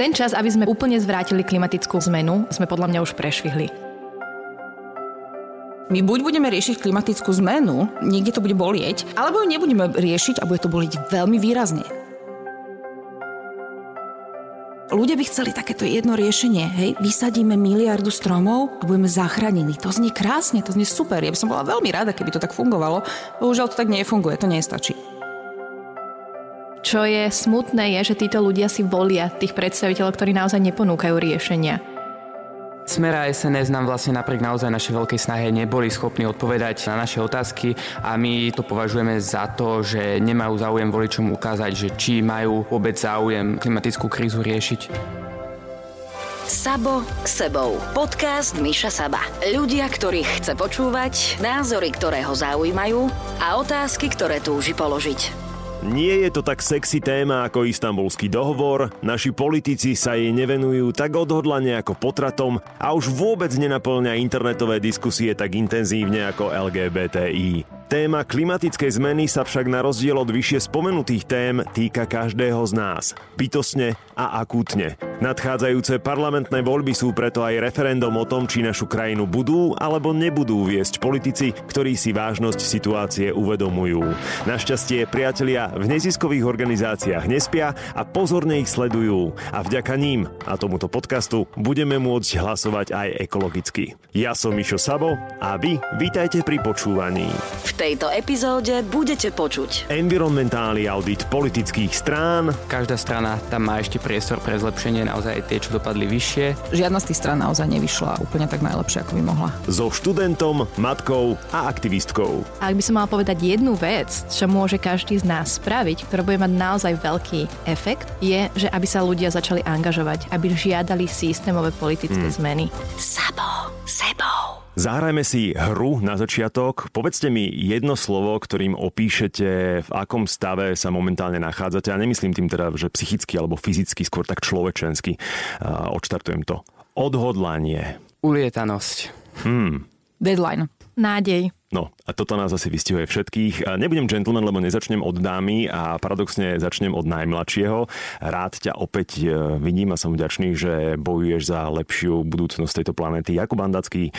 Ten čas, aby sme úplne zvrátili klimatickú zmenu, sme podľa mňa už prešvihli. My buď budeme riešiť klimatickú zmenu, niekde to bude bolieť, alebo ju nebudeme riešiť a bude to bolieť veľmi výrazne. Ľudia by chceli takéto jedno riešenie, hej, vysadíme miliardu stromov a budeme zachránení. To znie krásne, to znie super. Ja by som bola veľmi rada, keby to tak fungovalo. Bohužiaľ to tak nefunguje, to nestačí. Čo je smutné, je, že títo ľudia si volia tých predstaviteľov, ktorí naozaj neponúkajú riešenia. Smer a SNS nám vlastne napriek naozaj našej veľkej snahe neboli schopní odpovedať na naše otázky a my to považujeme za to, že nemajú záujem voličom ukázať, že či majú vôbec záujem klimatickú krízu riešiť. Sabo s sebou. Podcast Miša Saba. Ľudia, ktorých chce počúvať, názory, ktoré ho zaujímajú a otázky, ktoré túži položiť. Nie je to tak sexy téma ako istambulský dohovor, naši politici sa jej nevenujú tak odhodlane ako potratom a už vôbec nenaplňa internetové diskusie tak intenzívne ako LGBTI. Téma klimatickej zmeny sa však na rozdiel od vyššie spomenutých tém týka každého z nás. Bytosne a akútne. Nadchádzajúce parlamentné voľby sú preto aj referendum o tom, či našu krajinu budú alebo nebudú viesť politici, ktorí si vážnosť situácie uvedomujú. Našťastie priatelia v neziskových organizáciách nespia a pozorne ich sledujú. A vďaka ním a tomuto podcastu budeme môcť hlasovať aj ekologicky. Ja som Mišo Sabo a vy vítajte pri počúvaní. V tejto epizóde budete počuť Environmentálny audit politických strán. Každá strana tam má ešte priestor pre zlepšenie, naozaj tie, čo dopadli vyššie. Žiadna z tých strán naozaj nevyšla úplne tak najlepšie, ako by mohla. So študentom, matkou a aktivistkou. A ak by som mala povedať jednu vec, čo môže každý z nás spraviť, ktorá bude mať naozaj veľký efekt, je, že aby sa ľudia začali angažovať, aby žiadali systémové politické hmm. zmeny. Sabo, sebou. Zahrajme si hru na začiatok. Povedzte mi jedno slovo, ktorým opíšete, v akom stave sa momentálne nachádzate. A nemyslím tým teda, že psychicky alebo fyzicky, skôr tak človečensky. Uh, odštartujem to. Odhodlanie. Ulietanosť. Hmm. Deadline. Nádej. No a toto nás asi vystihuje všetkých. Nebudem gentleman, lebo nezačnem od dámy a paradoxne začnem od najmladšieho. Rád ťa opäť e, vidím a som vďačný, že bojuješ za lepšiu budúcnosť tejto planéty. Jakub Andacký,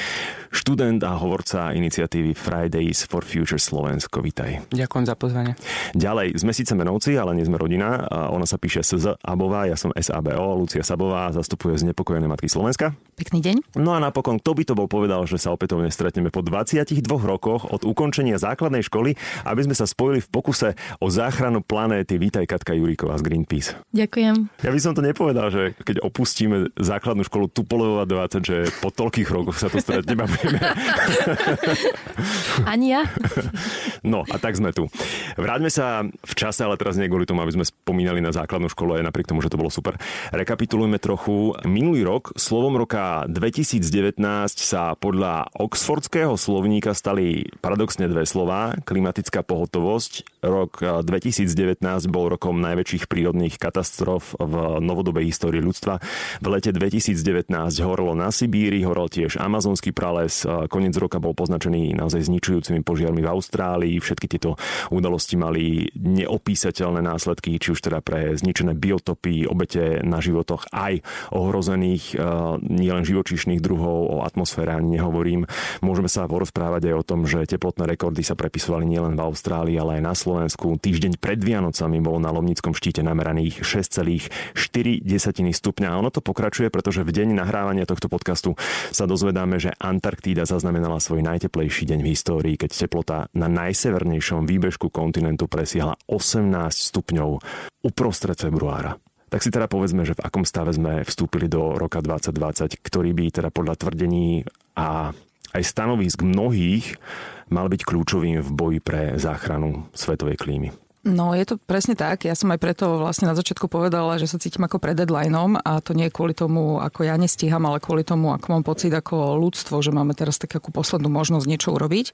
študent a hovorca iniciatívy Fridays for Future Slovensko. Vítaj. Ďakujem za pozvanie. Ďalej, sme síce menovci, ale nie sme rodina. Ona sa píše SZ Abová, ja som SABO, Lucia Sabová, zastupuje znepokojené matky Slovenska. Pekný deň. No a napokon, kto by to bol povedal, že sa opätovne stretneme po 22 rokoch od ukončenia základnej školy, aby sme sa spojili v pokuse o záchranu planéty. Vítaj Katka Juríková z Greenpeace. Ďakujem. Ja by som to nepovedal, že keď opustíme základnú školu Tupolová 20, že po toľkých rokoch sa to stretneme budeme. Ani ja. No a tak sme tu. Vráťme sa v čase, ale teraz nie kvôli tomu, aby sme spomínali na základnú školu, aj napriek tomu, že to bolo super. Rekapitulujme trochu. Minulý rok, slovom roka 2019 sa podľa Oxfordského slovníka stali paradoxne dve slová. Klimatická pohotovosť. Rok 2019 eh, bol rokom najväčších prírodných katastrof v novodobej histórii ľudstva. V lete 2019 horelo na Sibíri, horel tiež amazonský prales. Eh, koniec roka bol poznačený naozaj zničujúcimi požiarmi v Austrálii. Všetky tieto udalosti mali neopísateľné následky, či už teda pre zničené biotopy, obete na životoch aj ohrozených eh, nielen živočíšnych druhov, o atmosfére ani nehovorím. Môžeme sa porozprávať aj o tom, že teplotné rekordy sa prepisovali nielen v Austrálii, ale aj na Slovensku. Týždeň pred Vianocami bolo na Lomnickom štíte nameraných 6,4 stupňa. A ono to pokračuje, pretože v deň nahrávania tohto podcastu sa dozvedáme, že Antarktída zaznamenala svoj najteplejší deň v histórii, keď teplota na najsevernejšom výbežku kontinentu presiahla 18 stupňov uprostred februára. Tak si teda povedzme, že v akom stave sme vstúpili do roka 2020, ktorý by teda podľa tvrdení a aj stanovisk mnohých mal byť kľúčovým v boji pre záchranu svetovej klímy. No je to presne tak. Ja som aj preto vlastne na začiatku povedala, že sa cítim ako pred deadlineom a to nie je kvôli tomu, ako ja nestíham, ale kvôli tomu, ako mám pocit ako ľudstvo, že máme teraz takú poslednú možnosť niečo urobiť.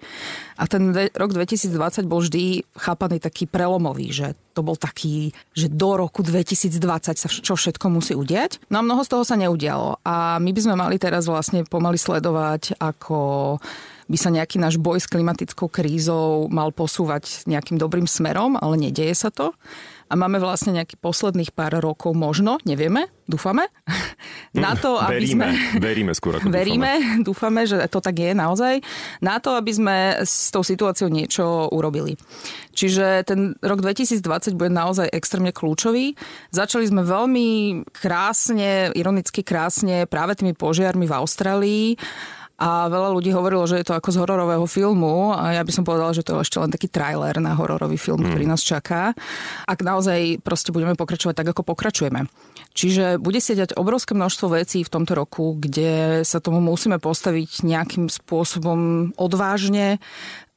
A ten rok 2020 bol vždy chápaný taký prelomový, že to bol taký, že do roku 2020 sa čo všetko musí udiať. No a mnoho z toho sa neudialo. A my by sme mali teraz vlastne pomaly sledovať, ako by sa nejaký náš boj s klimatickou krízou mal posúvať nejakým dobrým smerom, ale nedieje sa to a máme vlastne nejakých posledných pár rokov možno, nevieme, dúfame, na to, aby veríme, sme... Veríme skôr ako Veríme, dúfame. dúfame, že to tak je naozaj, na to, aby sme s tou situáciou niečo urobili. Čiže ten rok 2020 bude naozaj extrémne kľúčový. Začali sme veľmi krásne, ironicky krásne práve tými požiarmi v Austrálii a veľa ľudí hovorilo, že je to ako z hororového filmu a ja by som povedala, že to je ešte len taký trailer na hororový film, mm. ktorý nás čaká. Ak naozaj proste budeme pokračovať tak, ako pokračujeme. Čiže bude sa dať obrovské množstvo vecí v tomto roku, kde sa tomu musíme postaviť nejakým spôsobom odvážne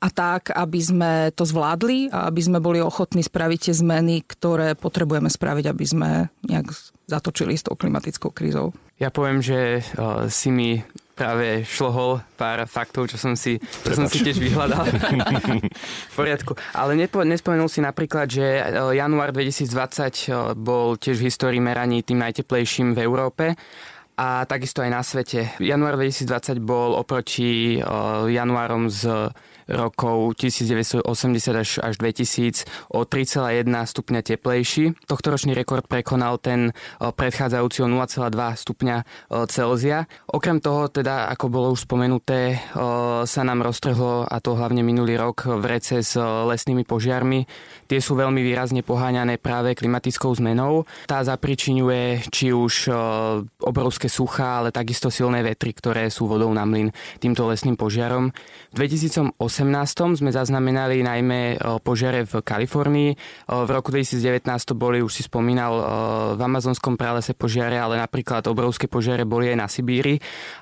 a tak, aby sme to zvládli a aby sme boli ochotní spraviť tie zmeny, ktoré potrebujeme spraviť, aby sme nejak zatočili s tou klimatickou krízou. Ja poviem, že uh, si mi práve šlohol pár faktov, čo som si, čo som si tiež vyhľadal. v poriadku. Ale nepo, nespomenul si napríklad, že e, január 2020 e, bol tiež v histórii meraní tým najteplejším v Európe a takisto aj na svete. Január 2020 bol oproti e, januárom z rokov 1980 až, až 2000 o 3,1 stupňa teplejší. Tohtoročný rekord prekonal ten predchádzajúci o 0,2 stupňa Celzia. Okrem toho, teda, ako bolo už spomenuté, sa nám roztrhlo, a to hlavne minulý rok, v rece s lesnými požiarmi. Tie sú veľmi výrazne poháňané práve klimatickou zmenou. Tá zapričinuje či už obrovské suchá, ale takisto silné vetry, ktoré sú vodou na mlyn týmto lesným požiarom. V 2008 sme zaznamenali najmä požiare v Kalifornii. V roku 2019 to boli, už si spomínal, v amazonskom pralese požiare, ale napríklad obrovské požiare boli aj na Sibíri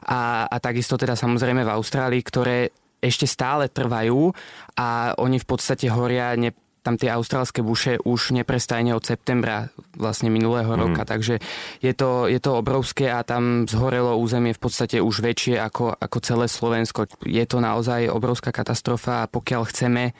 a, a takisto teda samozrejme v Austrálii, ktoré ešte stále trvajú a oni v podstate horia ne, tam tie austrálske buše už neprestajne od septembra vlastne minulého mm. roka, takže je to, je to obrovské a tam zhorelo územie v podstate už väčšie ako, ako celé Slovensko. Je to naozaj obrovská katastrofa a pokiaľ chceme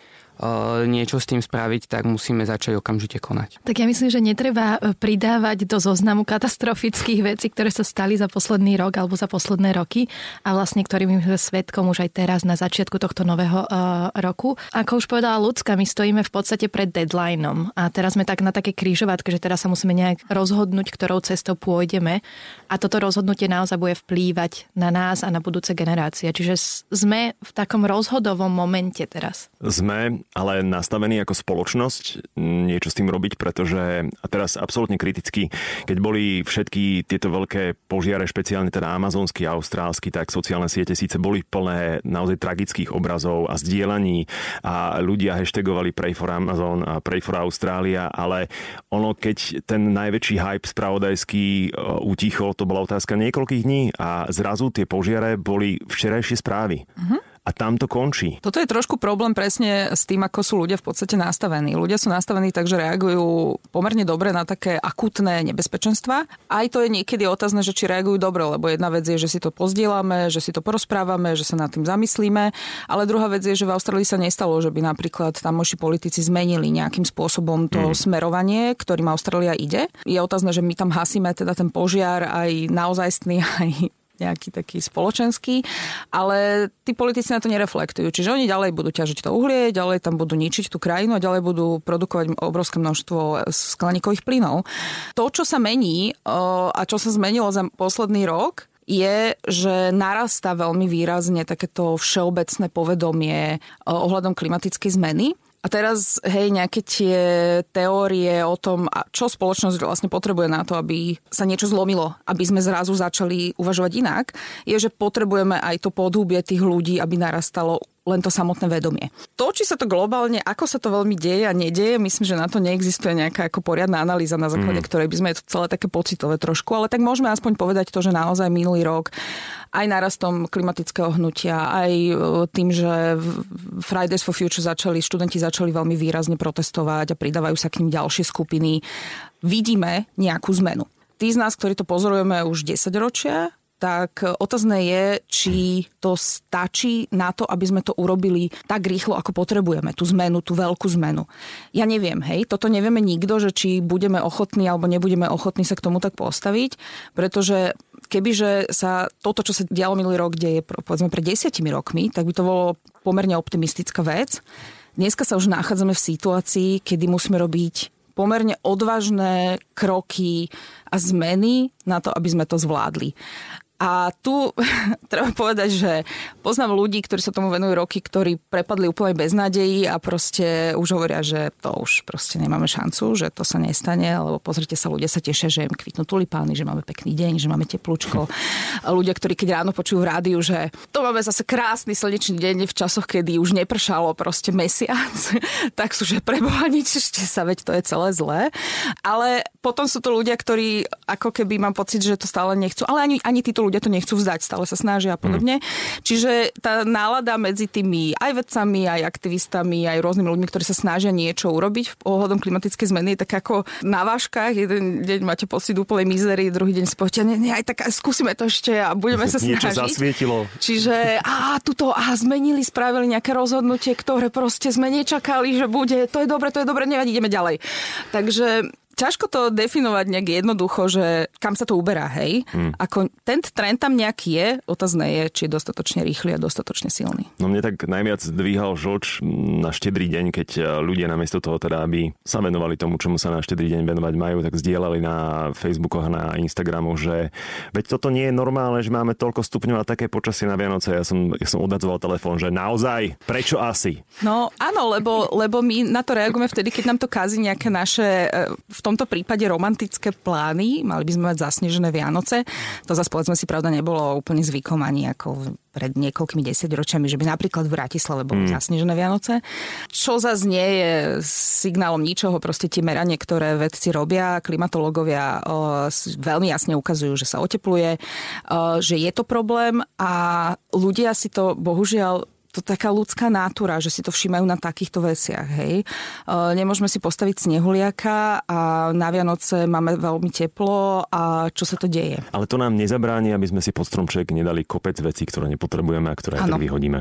niečo s tým spraviť, tak musíme začať okamžite konať. Tak ja myslím, že netreba e, pridávať do zoznamu katastrofických vecí, ktoré sa stali za posledný rok alebo za posledné roky a vlastne ktorými sme svetkom už aj teraz na začiatku tohto nového uh, roku. Ako už povedala ľudská, my stojíme v podstate pred deadlineom a teraz sme tak na také krížovatke, že teraz sa musíme nejak rozhodnúť, ktorou cestou pôjdeme a toto rozhodnutie naozaj bude vplývať na nás a na budúce generácie. Čiže sme v takom rozhodovom momente teraz. Sme ale nastavení ako spoločnosť niečo s tým robiť, pretože a teraz absolútne kriticky, keď boli všetky tieto veľké požiare, špeciálne teda amazonský a austrálsky, tak sociálne siete síce boli plné naozaj tragických obrazov a zdieľaní a ľudia hashtagovali Pray for Amazon a Pray for Australia, ale ono, keď ten najväčší hype spravodajský e, utichol, to bola otázka niekoľkých dní a zrazu tie požiare boli včerajšie správy. Uh-huh a tam to končí. Toto je trošku problém presne s tým, ako sú ľudia v podstate nastavení. Ľudia sú nastavení tak, že reagujú pomerne dobre na také akutné nebezpečenstva. Aj to je niekedy otázne, že či reagujú dobre, lebo jedna vec je, že si to pozdielame, že si to porozprávame, že sa nad tým zamyslíme, ale druhá vec je, že v Austrálii sa nestalo, že by napríklad tamoši politici zmenili nejakým spôsobom to mm. smerovanie, ktorým Austrália ide. Je otázne, že my tam hasíme teda ten požiar aj naozajstný, aj nejaký taký spoločenský, ale tí politici na to nereflektujú. Čiže oni ďalej budú ťažiť to uhlie, ďalej tam budú ničiť tú krajinu a ďalej budú produkovať obrovské množstvo skleníkových plynov. To, čo sa mení a čo sa zmenilo za posledný rok, je, že narastá veľmi výrazne takéto všeobecné povedomie ohľadom klimatickej zmeny. Teraz, hej, nejaké tie teórie o tom, čo spoločnosť vlastne potrebuje na to, aby sa niečo zlomilo, aby sme zrazu začali uvažovať inak, je, že potrebujeme aj to podhubie tých ľudí, aby narastalo len to samotné vedomie. To, či sa to globálne, ako sa to veľmi deje a nedieje, myslím, že na to neexistuje nejaká ako poriadna analýza, na základe mm. ktorej by sme to celé také pocitové trošku, ale tak môžeme aspoň povedať to, že naozaj minulý rok aj narastom klimatického hnutia, aj e, tým, že Fridays for Future začali, študenti začali veľmi výrazne protestovať a pridávajú sa k ním ďalšie skupiny, vidíme nejakú zmenu. Tí z nás, ktorí to pozorujeme už 10 ročia, tak otázne je, či to stačí na to, aby sme to urobili tak rýchlo, ako potrebujeme, tú zmenu, tú veľkú zmenu. Ja neviem, hej, toto nevieme nikto, že či budeme ochotní alebo nebudeme ochotní sa k tomu tak postaviť, pretože kebyže sa toto, čo sa dialo minulý rok, deje povedzme pred desiatimi rokmi, tak by to bolo pomerne optimistická vec. Dneska sa už nachádzame v situácii, kedy musíme robiť pomerne odvážne kroky a zmeny na to, aby sme to zvládli. A tu treba povedať, že poznám ľudí, ktorí sa tomu venujú roky, ktorí prepadli úplne bez nádejí a proste už hovoria, že to už proste nemáme šancu, že to sa nestane, lebo pozrite sa, ľudia sa tešia, že im kvitnú tulipány, že máme pekný deň, že máme teplúčko. A ľudia, ktorí keď ráno počujú v rádiu, že to máme zase krásny slnečný deň v časoch, kedy už nepršalo proste mesiac, tak sú, že preboha nič, ešte sa, veď to je celé zlé. Ale potom sú to ľudia, ktorí ako keby mám pocit, že to stále nechcú, ale ani, ani títo ľudia to nechcú vzdať, stále sa snažia a podobne. Mm. Čiže tá nálada medzi tými aj vedcami, aj aktivistami, aj rôznymi ľuďmi, ktorí sa snažia niečo urobiť ohľadom klimatickej zmeny, tak ako na váškach. Jeden deň máte pocit úplnej mizery, druhý deň nie, nie, aj tak skúsime to ešte a budeme sa snažiť. Niečo zasvietilo. Čiže a tuto a zmenili, spravili nejaké rozhodnutie, ktoré proste sme nečakali, že bude, to je dobre, to je dobre, nevadí, ideme ďalej. Takže ťažko to definovať nejak jednoducho, že kam sa to uberá, hej. Hmm. Ako ten trend tam nejaký je, otázne je, či je dostatočne rýchly a dostatočne silný. No mne tak najviac dvíhal žoč na štedrý deň, keď e, ľudia namiesto toho teda, aby sa venovali tomu, čomu sa na štedrý deň venovať majú, tak zdieľali na Facebookoch na Instagramu, že veď toto nie je normálne, že máme toľko stupňov a také počasie na Vianoce. Ja som, ja som odadzoval telefón, že naozaj, prečo asi? No áno, lebo, lebo my na to reagujeme vtedy, keď nám to kazí nejaké naše e, v tomto prípade romantické plány, mali by sme mať zasnežené Vianoce. To zase povedzme si pravda nebolo úplne zvykom ani ako pred niekoľkými desaťročiami, že by napríklad v Bratislave boli mm. zasnežené Vianoce. Čo zase nie je signálom ničoho, proste tie meranie, ktoré vedci robia, klimatológovia veľmi jasne ukazujú, že sa otepluje, že je to problém a ľudia si to bohužiaľ to taká ľudská nátura, že si to všímajú na takýchto veciach. Hej. E, nemôžeme si postaviť snehuliaka a na Vianoce máme veľmi teplo a čo sa to deje. Ale to nám nezabráni, aby sme si pod stromček nedali kopec vecí, ktoré nepotrebujeme a ktoré aj tak vyhodíme.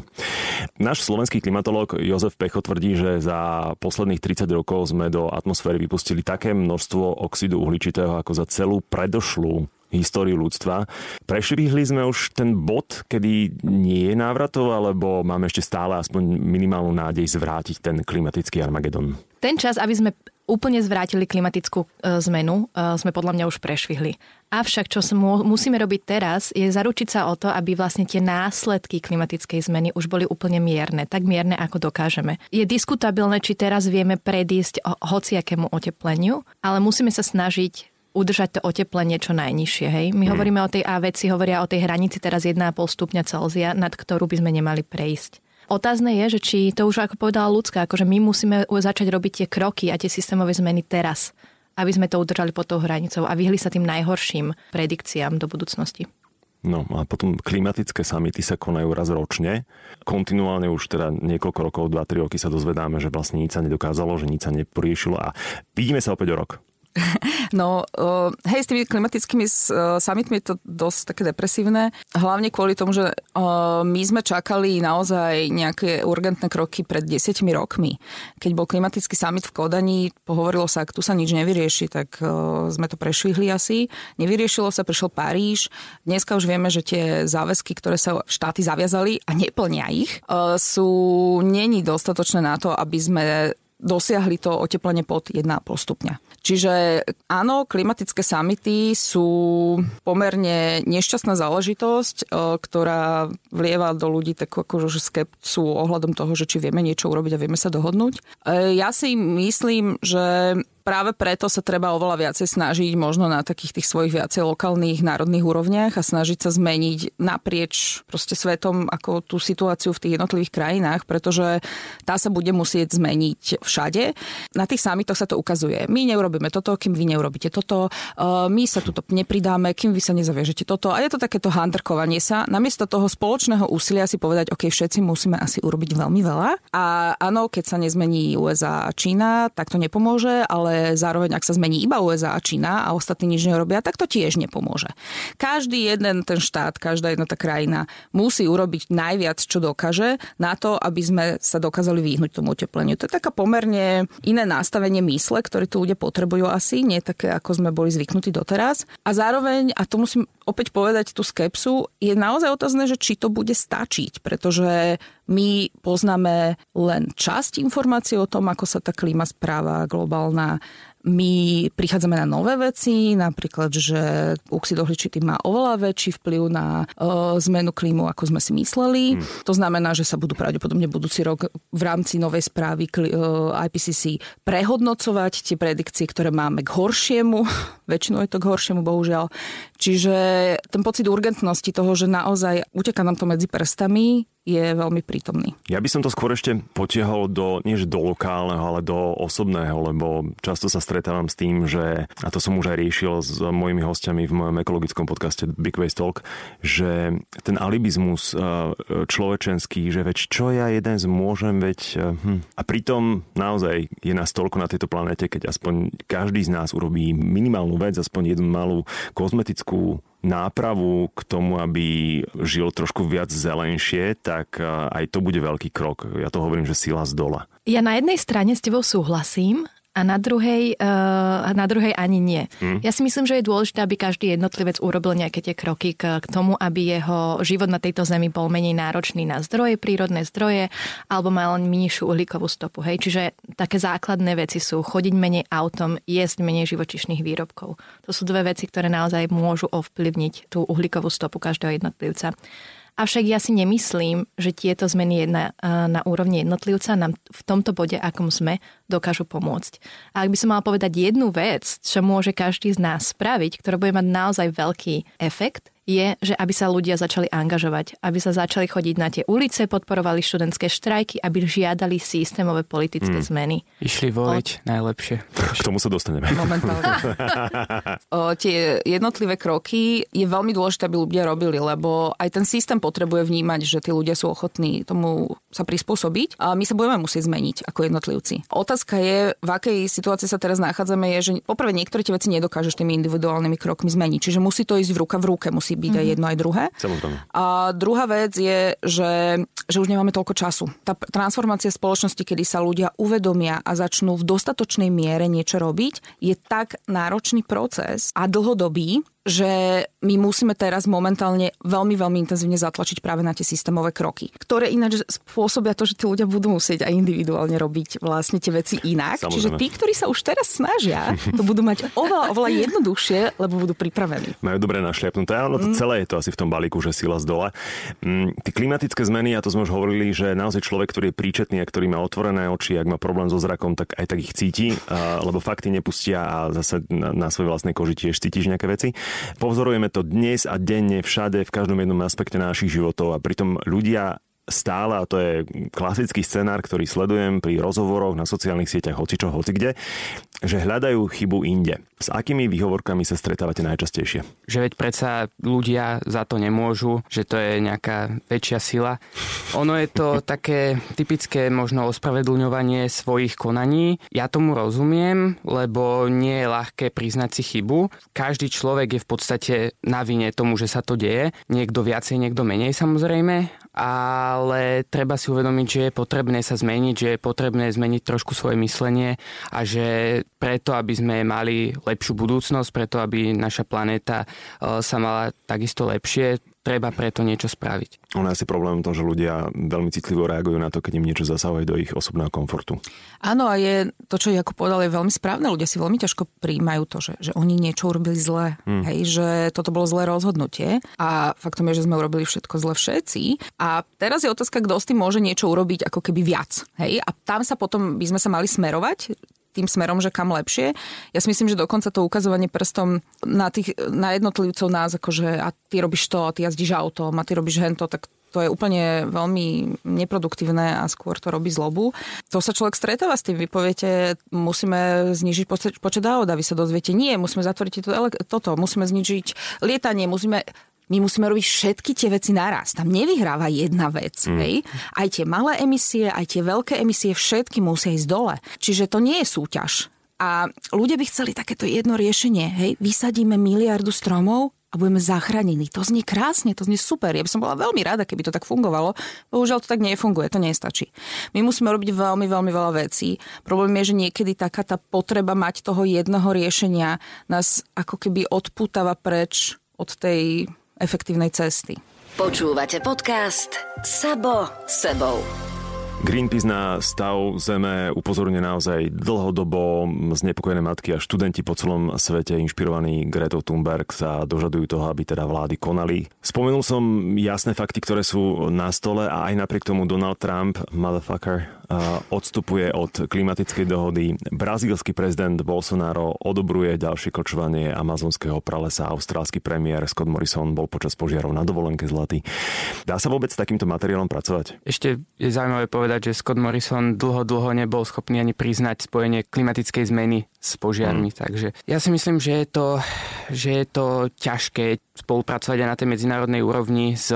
Náš slovenský klimatológ Jozef Pecho tvrdí, že za posledných 30 rokov sme do atmosféry vypustili také množstvo oxidu uhličitého ako za celú predošlú históriu ľudstva. Prešvihli sme už ten bod, kedy nie je návratov, alebo máme ešte stále aspoň minimálnu nádej zvrátiť ten klimatický Armagedon? Ten čas, aby sme úplne zvrátili klimatickú e, zmenu, e, sme podľa mňa už prešvihli. Avšak, čo musíme robiť teraz, je zaručiť sa o to, aby vlastne tie následky klimatickej zmeny už boli úplne mierne, tak mierne, ako dokážeme. Je diskutabilné, či teraz vieme predísť hociakému otepleniu, ale musíme sa snažiť udržať to oteplenie čo najnižšie. Hej? My hmm. hovoríme o tej a veci hovoria o tej hranici teraz 1,5 stupňa Celzia, nad ktorú by sme nemali prejsť. Otázne je, že či to už ako povedala ľudská, akože my musíme začať robiť tie kroky a tie systémové zmeny teraz, aby sme to udržali pod tou hranicou a vyhli sa tým najhorším predikciám do budúcnosti. No a potom klimatické samity sa konajú raz ročne. Kontinuálne už teda niekoľko rokov, 2-3 roky sa dozvedáme, že vlastne nič sa nedokázalo, že nič sa neporiešilo a vidíme sa opäť o rok. No, hej, s tými klimatickými summitmi je to dosť také depresívne. Hlavne kvôli tomu, že my sme čakali naozaj nejaké urgentné kroky pred desiatimi rokmi. Keď bol klimatický summit v Kodani, pohovorilo sa, ak tu sa nič nevyrieši, tak sme to prešvihli asi. Nevyriešilo sa, prišiel Paríž. Dneska už vieme, že tie záväzky, ktoré sa štáty zaviazali a neplnia ich, sú není dostatočné na to, aby sme dosiahli to oteplenie pod 1,5 stupňa. Čiže áno, klimatické samity sú pomerne nešťastná záležitosť, e, ktorá vlieva do ľudí takú akože skepcu ohľadom toho, že či vieme niečo urobiť a vieme sa dohodnúť. E, ja si myslím, že práve preto sa treba oveľa viacej snažiť možno na takých tých svojich viacej lokálnych národných úrovniach a snažiť sa zmeniť naprieč proste svetom ako tú situáciu v tých jednotlivých krajinách, pretože tá sa bude musieť zmeniť všade. Na tých samitoch sa to ukazuje. My neurobíme toto, kým vy neurobíte toto, my sa tuto nepridáme, kým vy sa nezaviažete toto. A je to takéto handrkovanie sa. Namiesto toho spoločného úsilia si povedať, OK, všetci musíme asi urobiť veľmi veľa. A áno, keď sa nezmení USA a Čína, tak to nepomôže, ale ale zároveň, ak sa zmení iba USA a Čína a ostatní nič nerobia, tak to tiež nepomôže. Každý jeden ten štát, každá jedna tá krajina musí urobiť najviac, čo dokáže na to, aby sme sa dokázali vyhnúť tomu otepleniu. To je taká pomerne iné nastavenie mysle, ktoré tu ľudia potrebujú asi, nie také, ako sme boli zvyknutí doteraz. A zároveň, a to musím opäť povedať tú skepsu, je naozaj otázne, že či to bude stačiť, pretože my poznáme len časť informácií o tom, ako sa tá klíma správa globálna my prichádzame na nové veci, napríklad, že oxid uhličitý má oveľa väčší vplyv na uh, zmenu klímu, ako sme si mysleli. Hmm. To znamená, že sa budú pravdepodobne budúci rok v rámci novej správy IPCC prehodnocovať tie predikcie, ktoré máme k horšiemu. Väčšinou je to k horšiemu, bohužiaľ. Čiže ten pocit urgentnosti toho, že naozaj uteká nám to medzi prstami, je veľmi prítomný. Ja by som to skôr ešte potiahol do, nie do lokálneho, ale do osobného, lebo často sa stretávam s tým, že, a to som už aj riešil s mojimi hostiami v mojom ekologickom podcaste Big Waste Talk, že ten alibizmus e, človečenský, že veď čo ja jeden zmôžem, veď... E, hm. A pritom naozaj je nás toľko na tejto planete, keď aspoň každý z nás urobí minimálnu vec, aspoň jednu malú kozmetickú nápravu k tomu, aby žil trošku viac zelenšie, tak aj to bude veľký krok. Ja to hovorím, že sila z dola. Ja na jednej strane s tebou súhlasím, a na druhej, uh, na druhej ani nie. Hmm. Ja si myslím, že je dôležité, aby každý jednotlivec urobil nejaké tie kroky k, k tomu, aby jeho život na tejto zemi bol menej náročný na zdroje, prírodné zdroje, alebo mal nižšiu uhlíkovú stopu. Hej? Čiže také základné veci sú chodiť menej autom, jesť menej živočišných výrobkov. To sú dve veci, ktoré naozaj môžu ovplyvniť tú uhlíkovú stopu každého jednotlivca. Avšak ja si nemyslím, že tieto zmeny na, na úrovni jednotlivca nám v tomto bode, akom sme, dokážu pomôcť. A ak by som mala povedať jednu vec, čo môže každý z nás spraviť, ktorá bude mať naozaj veľký efekt, je, že aby sa ľudia začali angažovať, aby sa začali chodiť na tie ulice, podporovali študentské štrajky, aby žiadali systémové politické mm. zmeny. Išli voliť Od... najlepšie. K tomu sa dostaneme. Momentálne. o, tie jednotlivé kroky je veľmi dôležité, aby ľudia robili, lebo aj ten systém potrebuje vnímať, že tí ľudia sú ochotní tomu sa prispôsobiť a my sa budeme musieť zmeniť ako jednotlivci. Otázka je, v akej situácii sa teraz nachádzame, je, že poprvé niektoré tie veci nedokážeš tými individuálnymi krokmi zmeniť. Čiže musí to ísť v ruka v ruke, musí byť mm-hmm. aj mhm. jedno, aj druhé. Samozrejme. A druhá vec je, že, že už nemáme toľko času. Tá transformácia spoločnosti, kedy sa ľudia uvedomia a začnú v dostatočnej miere niečo robiť, je tak náročný proces a dlhodobý, že my musíme teraz momentálne veľmi, veľmi intenzívne zatlačiť práve na tie systémové kroky, ktoré ináč spôsobia to, že tí ľudia budú musieť aj individuálne robiť vlastne tie veci inak. Samozrejme. Čiže tí, ktorí sa už teraz snažia, to budú mať oveľa, oveľa jednoduchšie, lebo budú pripravení. Majú dobre našliapnuté. Áno, to mm. celé je to asi v tom balíku, že sila z dole. Mm, tie klimatické zmeny, a to sme už hovorili, že naozaj človek, ktorý je príčetný a ktorý má otvorené oči, ak má problém so zrakom, tak aj tak ich cíti, lebo fakty nepustia a zase na, na svojej vlastnej koži tiež cítiš nejaké veci. Pozorujeme to dnes a denne všade, v každom jednom aspekte našich životov a pritom ľudia stále, a to je klasický scenár, ktorý sledujem pri rozhovoroch na sociálnych sieťach, hoci čo, hoci kde, že hľadajú chybu inde. S akými výhovorkami sa stretávate najčastejšie? Že veď predsa ľudia za to nemôžu, že to je nejaká väčšia sila. Ono je to také typické možno ospravedlňovanie svojich konaní. Ja tomu rozumiem, lebo nie je ľahké priznať si chybu. Každý človek je v podstate na vine tomu, že sa to deje. Niekto viacej, niekto menej samozrejme, ale treba si uvedomiť, že je potrebné sa zmeniť, že je potrebné zmeniť trošku svoje myslenie a že preto, aby sme mali lepšiu budúcnosť, preto, aby naša planéta eh, sa mala takisto lepšie, treba preto niečo spraviť. Ono je asi problém to, že ľudia veľmi citlivo reagujú na to, keď im niečo zasahuje do ich osobného komfortu. Áno, a je to, čo Jakub povedal, je veľmi správne. Ľudia si veľmi ťažko príjmajú to, že, že oni niečo urobili zle. Hmm. Hej, že toto bolo zlé rozhodnutie. A faktom je, že sme urobili všetko zle všetci. A teraz je otázka, kto s tým môže niečo urobiť ako keby viac. Hej? A tam sa potom by sme sa mali smerovať tým smerom, že kam lepšie. Ja si myslím, že dokonca to ukazovanie prstom na, tých, na jednotlivcov nás, akože a ty robíš to, a ty jazdíš autom, a ty robíš hento, tak to je úplne veľmi neproduktívne a skôr to robí zlobu. To sa človek stretáva s tým. Vy poviete, musíme znižiť počet aut a vy sa dozviete, nie, musíme zatvoriť to, toto, musíme znižiť lietanie, musíme my musíme robiť všetky tie veci naraz. Tam nevyhráva jedna vec. Mm. Hej? Aj tie malé emisie, aj tie veľké emisie, všetky musia ísť dole. Čiže to nie je súťaž A ľudia by chceli takéto jedno riešenie, hej, vysadíme miliardu stromov a budeme zachránení. To znie krásne, to znie super. Ja by som bola veľmi rada, keby to tak fungovalo. Bohužiaľ to tak nefunguje, to nestačí. My musíme robiť veľmi, veľmi veľa vecí. Problém je, že niekedy taká tá potreba mať toho jedného riešenia nás ako keby odputáva preč od tej efektívnej cesty. Počúvate podcast Sabo sebou. Greenpeace na stav Zeme upozorňuje naozaj dlhodobo znepokojené matky a študenti po celom svete inšpirovaní Gretou Thunberg sa dožadujú toho, aby teda vlády konali. Spomenul som jasné fakty, ktoré sú na stole a aj napriek tomu Donald Trump, motherfucker, odstupuje od klimatickej dohody. Brazílsky prezident Bolsonaro odobruje ďalšie kočovanie amazonského pralesa. Austrálsky premiér Scott Morrison bol počas požiarov na dovolenke zlatý. Dá sa vôbec s takýmto materiálom pracovať? Ešte je zaujímavé povedať, že Scott Morrison dlho, dlho nebol schopný ani priznať spojenie klimatickej zmeny s požiarmi. Mm. Takže ja si myslím, že je to, že je to ťažké spolupracovať aj na tej medzinárodnej úrovni s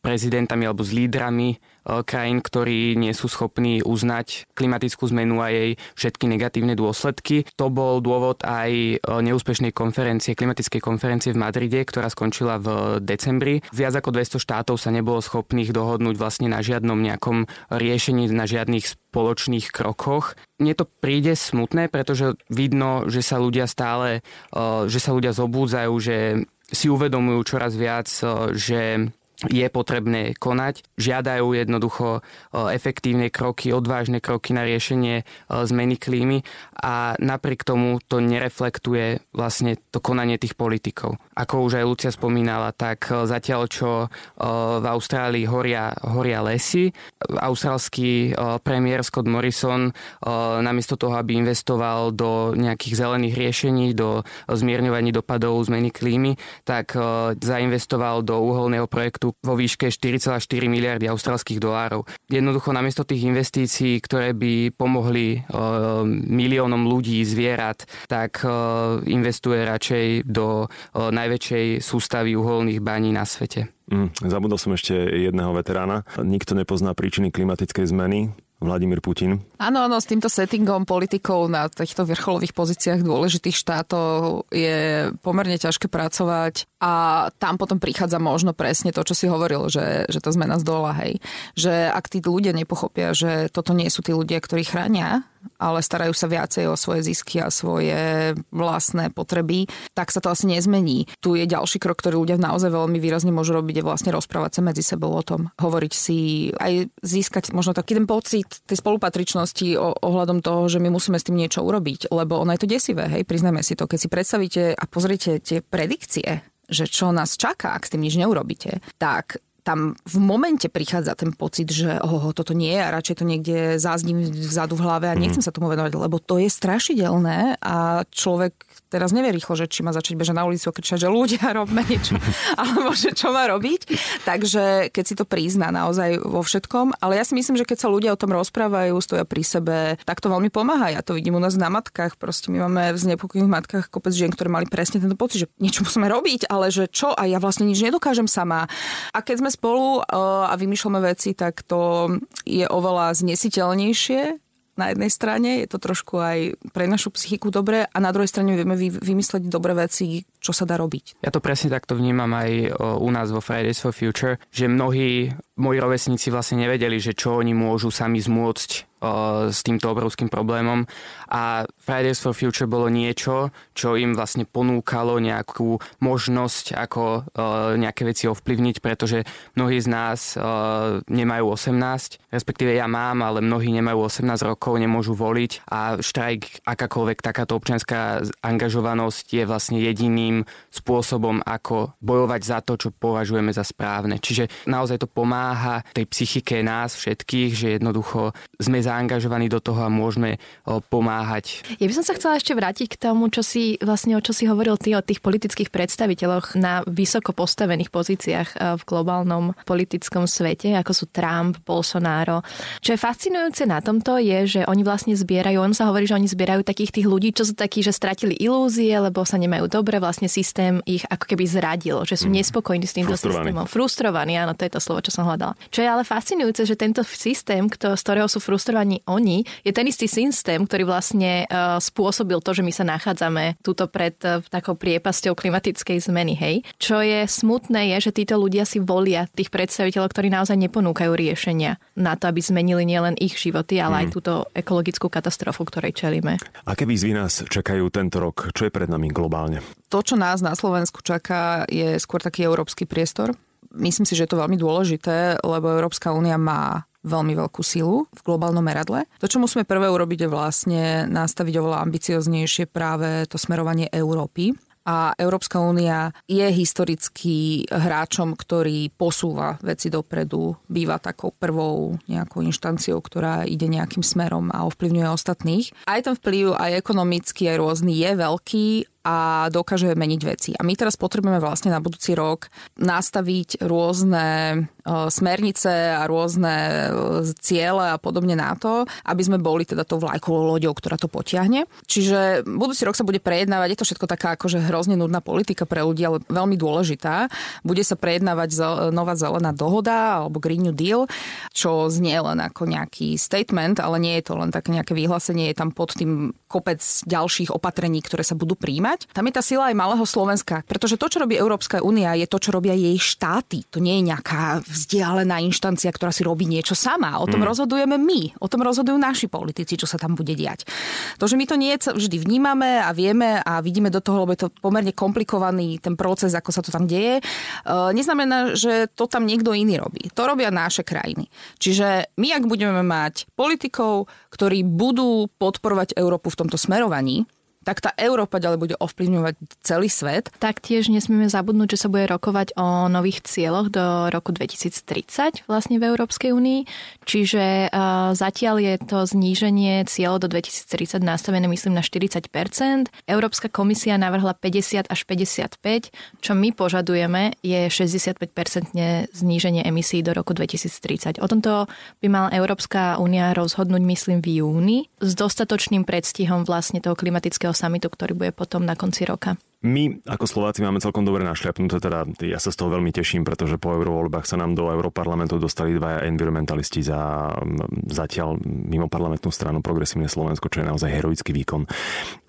prezidentami alebo s lídrami krajín, ktorí nie sú schopní uznať klimatickú zmenu a jej všetky negatívne dôsledky. To bol dôvod aj e, neúspešnej konferencie, klimatickej konferencie v Madride, ktorá skončila v decembri. Viac ako 200 štátov sa nebolo schopných dohodnúť vlastne na žiadnom nejakom riešení, na žiadnych spoločných krokoch. Mne to príde smutné, pretože vidno, že sa ľudia stále, e, že sa ľudia zobúdzajú, že si uvedomujú čoraz viac, že je potrebné konať. Žiadajú jednoducho e, efektívne kroky, odvážne kroky na riešenie e, zmeny klímy a napriek tomu to nereflektuje vlastne to konanie tých politikov. Ako už aj Lucia spomínala, tak e, zatiaľ čo v Austrálii horia, horia lesy, austrálsky premiér Scott Morrison namiesto toho, aby investoval do nejakých zelených riešení, do zmierňovaní dopadov zmeny klímy, tak zainvestoval do uholného projektu vo výške 4,4 miliardy austrálskych dolárov. Jednoducho namiesto tých investícií, ktoré by pomohli uh, miliónom ľudí, zvierat, tak uh, investuje radšej do uh, najväčšej sústavy uholných baní na svete. Mm, zabudol som ešte jedného veterána. Nikto nepozná príčiny klimatickej zmeny. Vladimír Putin. Áno, áno, s týmto settingom politikov na týchto vrcholových pozíciách dôležitých štátov je pomerne ťažké pracovať a tam potom prichádza možno presne to, čo si hovoril, že, že tá zmena z dola, hej. Že ak tí ľudia nepochopia, že toto nie sú tí ľudia, ktorí chránia ale starajú sa viacej o svoje zisky a svoje vlastné potreby, tak sa to asi nezmení. Tu je ďalší krok, ktorý ľudia naozaj veľmi výrazne môžu robiť, je vlastne rozprávať sa medzi sebou o tom. Hovoriť si, aj získať možno taký ten pocit tej spolupatričnosti ohľadom toho, že my musíme s tým niečo urobiť, lebo ono je to desivé, hej, priznajme si to. Keď si predstavíte a pozriete tie predikcie, že čo nás čaká, ak s tým nič neurobíte, tak tam v momente prichádza ten pocit, že oh, toto nie je a radšej to niekde zázním vzadu v hlave a nechcem mm. sa tomu venovať, lebo to je strašidelné a človek teraz nevie rýchlo, že či má začať bežať na ulicu a kričať, že ľudia robme niečo, alebo že čo má robiť. Takže keď si to prizná naozaj vo všetkom, ale ja si myslím, že keď sa ľudia o tom rozprávajú, stoja pri sebe, tak to veľmi pomáha. Ja to vidím u nás na matkách, proste my máme v znepokojených matkách kopec žien, ktoré mali presne tento pocit, že niečo musíme robiť, ale že čo a ja vlastne nič nedokážem sama. A keď sme spolu a vymýšľame veci, tak to je oveľa znesiteľnejšie na jednej strane, je to trošku aj pre našu psychiku dobré a na druhej strane vieme vymysleť dobré veci, čo sa dá robiť. Ja to presne takto vnímam aj u nás vo Fridays for Future, že mnohí moji rovesníci vlastne nevedeli, že čo oni môžu sami zmôcť s týmto obrovským problémom a Fridays for Future bolo niečo, čo im vlastne ponúkalo nejakú možnosť, ako nejaké veci ovplyvniť, pretože mnohí z nás nemajú 18, respektíve ja mám, ale mnohí nemajú 18 rokov, nemôžu voliť a štrajk, akákoľvek takáto občianská angažovanosť je vlastne jediným spôsobom, ako bojovať za to, čo považujeme za správne. Čiže naozaj to pomáha tej psychike nás všetkých, že jednoducho sme zaangažovaní do toho a môžeme pomáhať. Ja by som sa chcela ešte vrátiť k tomu, čo si vlastne o čo si hovoril ty o tých politických predstaviteľoch na vysoko postavených pozíciách v globálnom politickom svete, ako sú Trump, Bolsonaro. Čo je fascinujúce na tomto je, že oni vlastne zbierajú, on sa hovorí, že oni zbierajú takých tých ľudí, čo sú takí, že stratili ilúzie, lebo sa nemajú dobre, vlastne systém ich ako keby zradil, že sú mm. nespokojní s týmto Frustrovaný. systémom. Frustrovaní, áno, to je to slovo, čo som hľadala. Čo je ale fascinujúce, že tento systém, kto, z ktorého sú frustrovaní, ani oni, je ten istý systém, ktorý vlastne uh, spôsobil to, že my sa nachádzame túto pred uh, takou priepasťou klimatickej zmeny. Hej. Čo je smutné, je, že títo ľudia si volia tých predstaviteľov, ktorí naozaj neponúkajú riešenia na to, aby zmenili nielen ich životy, ale mm. aj mhm. túto ekologickú katastrofu, ktorej čelíme. Aké výzvy nás čakajú tento rok? Čo je pred nami globálne? To, čo nás na Slovensku čaká, je skôr taký európsky priestor Myslím si, že je to veľmi dôležité, lebo Európska únia má veľmi veľkú silu v globálnom meradle. To, čo musíme prvé urobiť, je vlastne nastaviť oveľa ambicioznejšie práve to smerovanie Európy a Európska únia je historicky hráčom, ktorý posúva veci dopredu, býva takou prvou nejakou inštanciou, ktorá ide nejakým smerom a ovplyvňuje ostatných. Aj ten vplyv, aj ekonomický, aj rôzny je veľký a dokáže meniť veci. A my teraz potrebujeme vlastne na budúci rok nastaviť rôzne e, smernice a rôzne e, ciele a podobne na to, aby sme boli teda tou vlajkovou loďou, ktorá to potiahne. Čiže budúci rok sa bude prejednávať, je to všetko taká akože hrozne nudná politika pre ľudí, ale veľmi dôležitá. Bude sa prejednávať nová zelená dohoda alebo Green New Deal, čo znie len ako nejaký statement, ale nie je to len také nejaké vyhlásenie, je tam pod tým kopec ďalších opatrení, ktoré sa budú príjmať vnímať. Tam je tá sila aj malého Slovenska, pretože to, čo robí Európska únia, je to, čo robia jej štáty. To nie je nejaká vzdialená inštancia, ktorá si robí niečo sama. O tom mm. rozhodujeme my, o tom rozhodujú naši politici, čo sa tam bude diať. To, že my to nie vždy vnímame a vieme a vidíme do toho, lebo je to pomerne komplikovaný ten proces, ako sa to tam deje, e, neznamená, že to tam niekto iný robí. To robia naše krajiny. Čiže my, ak budeme mať politikov, ktorí budú podporovať Európu v tomto smerovaní, tak tá Európa ďalej bude ovplyvňovať celý svet. Taktiež nesmieme zabudnúť, že sa bude rokovať o nových cieľoch do roku 2030 vlastne v Európskej únii. Čiže uh, zatiaľ je to zníženie cieľov do 2030 nastavené myslím na 40%. Európska komisia navrhla 50 až 55. Čo my požadujeme je 65% zníženie emisí do roku 2030. O tomto by mala Európska únia rozhodnúť myslím v júni s dostatočným predstihom vlastne toho klimatického samitu, ktorý bude potom na konci roka. My ako Slováci máme celkom dobre našľapnuté, teda ja sa z toho veľmi teším, pretože po eurovoľbách sa nám do Európarlamentu dostali dvaja environmentalisti za zatiaľ mimo parlamentnú stranu Progresívne Slovensko, čo je naozaj heroický výkon.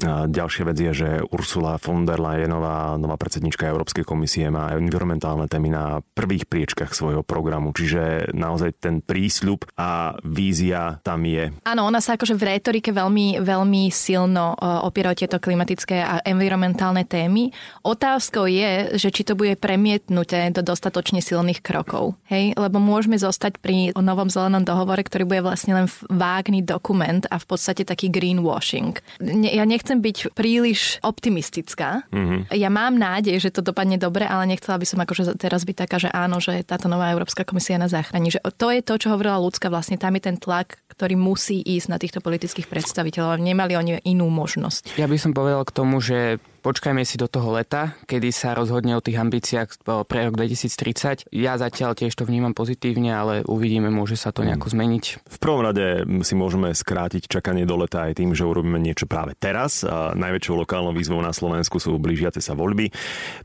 A ďalšia vec je, že Ursula von der Leyenová, nová predsednička Európskej komisie, má environmentálne témy na prvých priečkach svojho programu, čiže naozaj ten prísľub a vízia tam je. Áno, ona sa akože v retorike veľmi, veľmi silno opiera o tieto klimatické a environmentálne témy témy. Otázkou je, že či to bude premietnuté do dostatočne silných krokov. Hej? Lebo môžeme zostať pri novom zelenom dohovore, ktorý bude vlastne len vágný dokument a v podstate taký greenwashing. Ja nechcem byť príliš optimistická. Mm-hmm. Ja mám nádej, že to dopadne dobre, ale nechcela by som akože teraz byť taká, že áno, že táto nová Európska komisia na záchrani. Že to je to, čo hovorila ľudská, vlastne tam je ten tlak, ktorý musí ísť na týchto politických predstaviteľov. Nemali oni inú možnosť. Ja by som povedal k tomu, že Počkajme si do toho leta, kedy sa rozhodne o tých ambíciách pre rok 2030. Ja zatiaľ tiež to vnímam pozitívne, ale uvidíme, môže sa to nejako zmeniť. V prvom rade si môžeme skrátiť čakanie do leta aj tým, že urobíme niečo práve teraz. A najväčšou lokálnou výzvou na Slovensku sú blížiace sa voľby.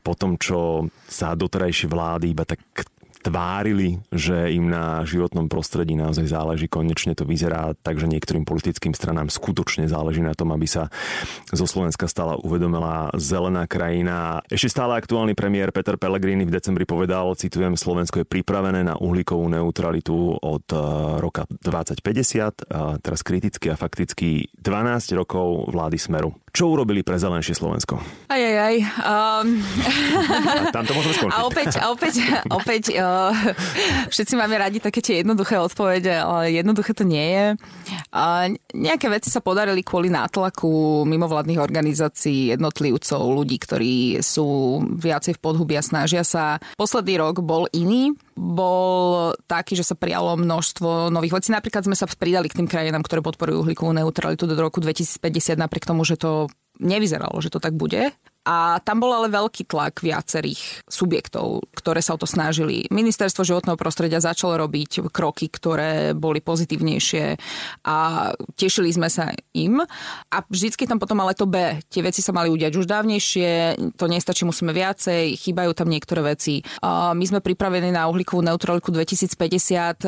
Po tom, čo sa doterajšie vlády iba tak tvárili, že im na životnom prostredí naozaj záleží. Konečne to vyzerá tak, že niektorým politickým stranám skutočne záleží na tom, aby sa zo Slovenska stala uvedomila zelená krajina. Ešte stále aktuálny premiér Peter Pellegrini v decembri povedal, citujem, Slovensko je pripravené na uhlíkovú neutralitu od e, roka 2050, a teraz kriticky a fakticky 12 rokov vlády Smeru. Čo urobili pre zelenšie Slovensko? Aj, aj, aj. Um... A tam to môžeme skončiť. A opäť, a opäť, opäť uh, všetci máme radi také tie jednoduché odpovede, ale jednoduché to nie je. Uh, nejaké veci sa podarili kvôli nátlaku mimovládnych organizácií, jednotlivcov, ľudí, ktorí sú viacej v podhubí a snažia sa. Posledný rok bol iný, bol taký, že sa prijalo množstvo nových vecí. Napríklad sme sa pridali k tým krajinám, ktoré podporujú uhlíkovú neutralitu do roku 2050, napriek tomu, že to nevyzeralo, že to tak bude. A tam bol ale veľký tlak viacerých subjektov, ktoré sa o to snažili. Ministerstvo životného prostredia začalo robiť kroky, ktoré boli pozitívnejšie a tešili sme sa im. A vždycky tam potom ale to B. Tie veci sa mali udiať už dávnejšie, to nestačí, musíme viacej, chýbajú tam niektoré veci. My sme pripravení na uhlíkovú neutralitu 2050.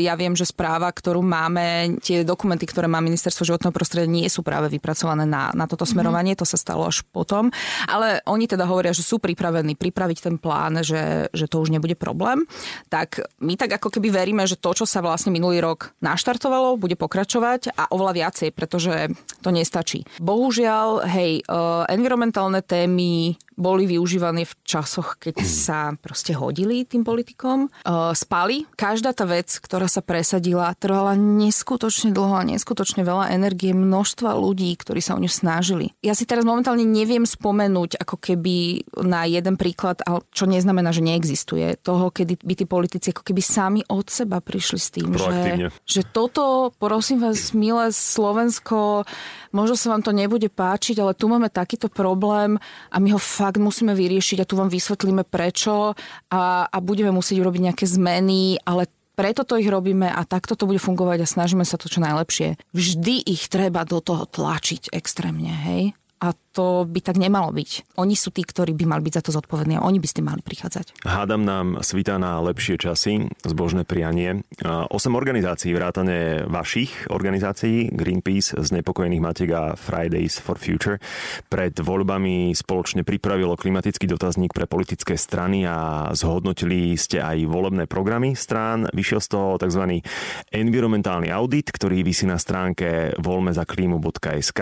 Ja viem, že správa, ktorú máme, tie dokumenty, ktoré má ministerstvo životného prostredia, nie sú práve vypracované na, na toto smerovanie, mm-hmm. to sa stalo až potom. Ale oni teda hovoria, že sú pripravení pripraviť ten plán, že, že to už nebude problém. Tak my tak ako keby veríme, že to, čo sa vlastne minulý rok naštartovalo, bude pokračovať a oveľa viacej, pretože to nestačí. Bohužiaľ, hej, uh, environmentálne témy boli využívané v časoch, keď sa proste hodili tým politikom. Spali. Každá tá vec, ktorá sa presadila, trvala neskutočne dlho a neskutočne veľa energie množstva ľudí, ktorí sa o ňu snažili. Ja si teraz momentálne neviem spomenúť ako keby na jeden príklad, čo neznamená, že neexistuje, toho, kedy by tí politici ako keby sami od seba prišli s tým, že, že toto, prosím vás, milé Slovensko, možno sa vám to nebude páčiť, ale tu máme takýto problém a my ho fakt musíme vyriešiť a tu vám vysvetlíme prečo a, a budeme musieť urobiť nejaké zmeny, ale preto to ich robíme a takto to bude fungovať a snažíme sa to čo najlepšie. Vždy ich treba do toho tlačiť extrémne, hej? A to by tak nemalo byť. Oni sú tí, ktorí by mali byť za to zodpovední a oni by ste mali prichádzať. Hádam nám svítá na lepšie časy, zbožné prianie. Osem organizácií, vrátane vašich organizácií, Greenpeace, Znepokojených Matiek a Fridays for Future, pred voľbami spoločne pripravilo klimatický dotazník pre politické strany a zhodnotili ste aj volebné programy strán. Vyšiel z toho tzv. environmentálny audit, ktorý vysí na stránke volmezaklímu.sk.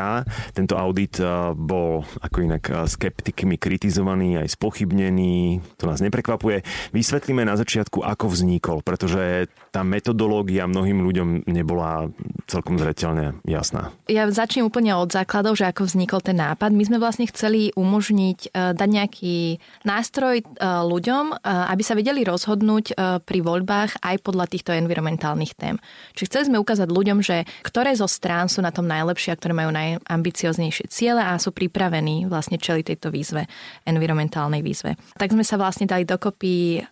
Tento audit bol bol ako inak skeptikmi kritizovaný, aj spochybnený, to nás neprekvapuje. Vysvetlíme na začiatku, ako vznikol, pretože tá metodológia mnohým ľuďom nebola celkom zreteľne jasná. Ja začnem úplne od základov, že ako vznikol ten nápad. My sme vlastne chceli umožniť e, dať nejaký nástroj e, ľuďom, e, aby sa vedeli rozhodnúť pri voľbách aj podľa týchto environmentálnych tém. Čiže chceli sme ukázať ľuďom, že ktoré zo strán sú na tom najlepšie a ktoré majú najambicioznejšie ciele a sú pripravení vlastne čeli tejto výzve, environmentálnej výzve. Tak sme sa vlastne dali dokopy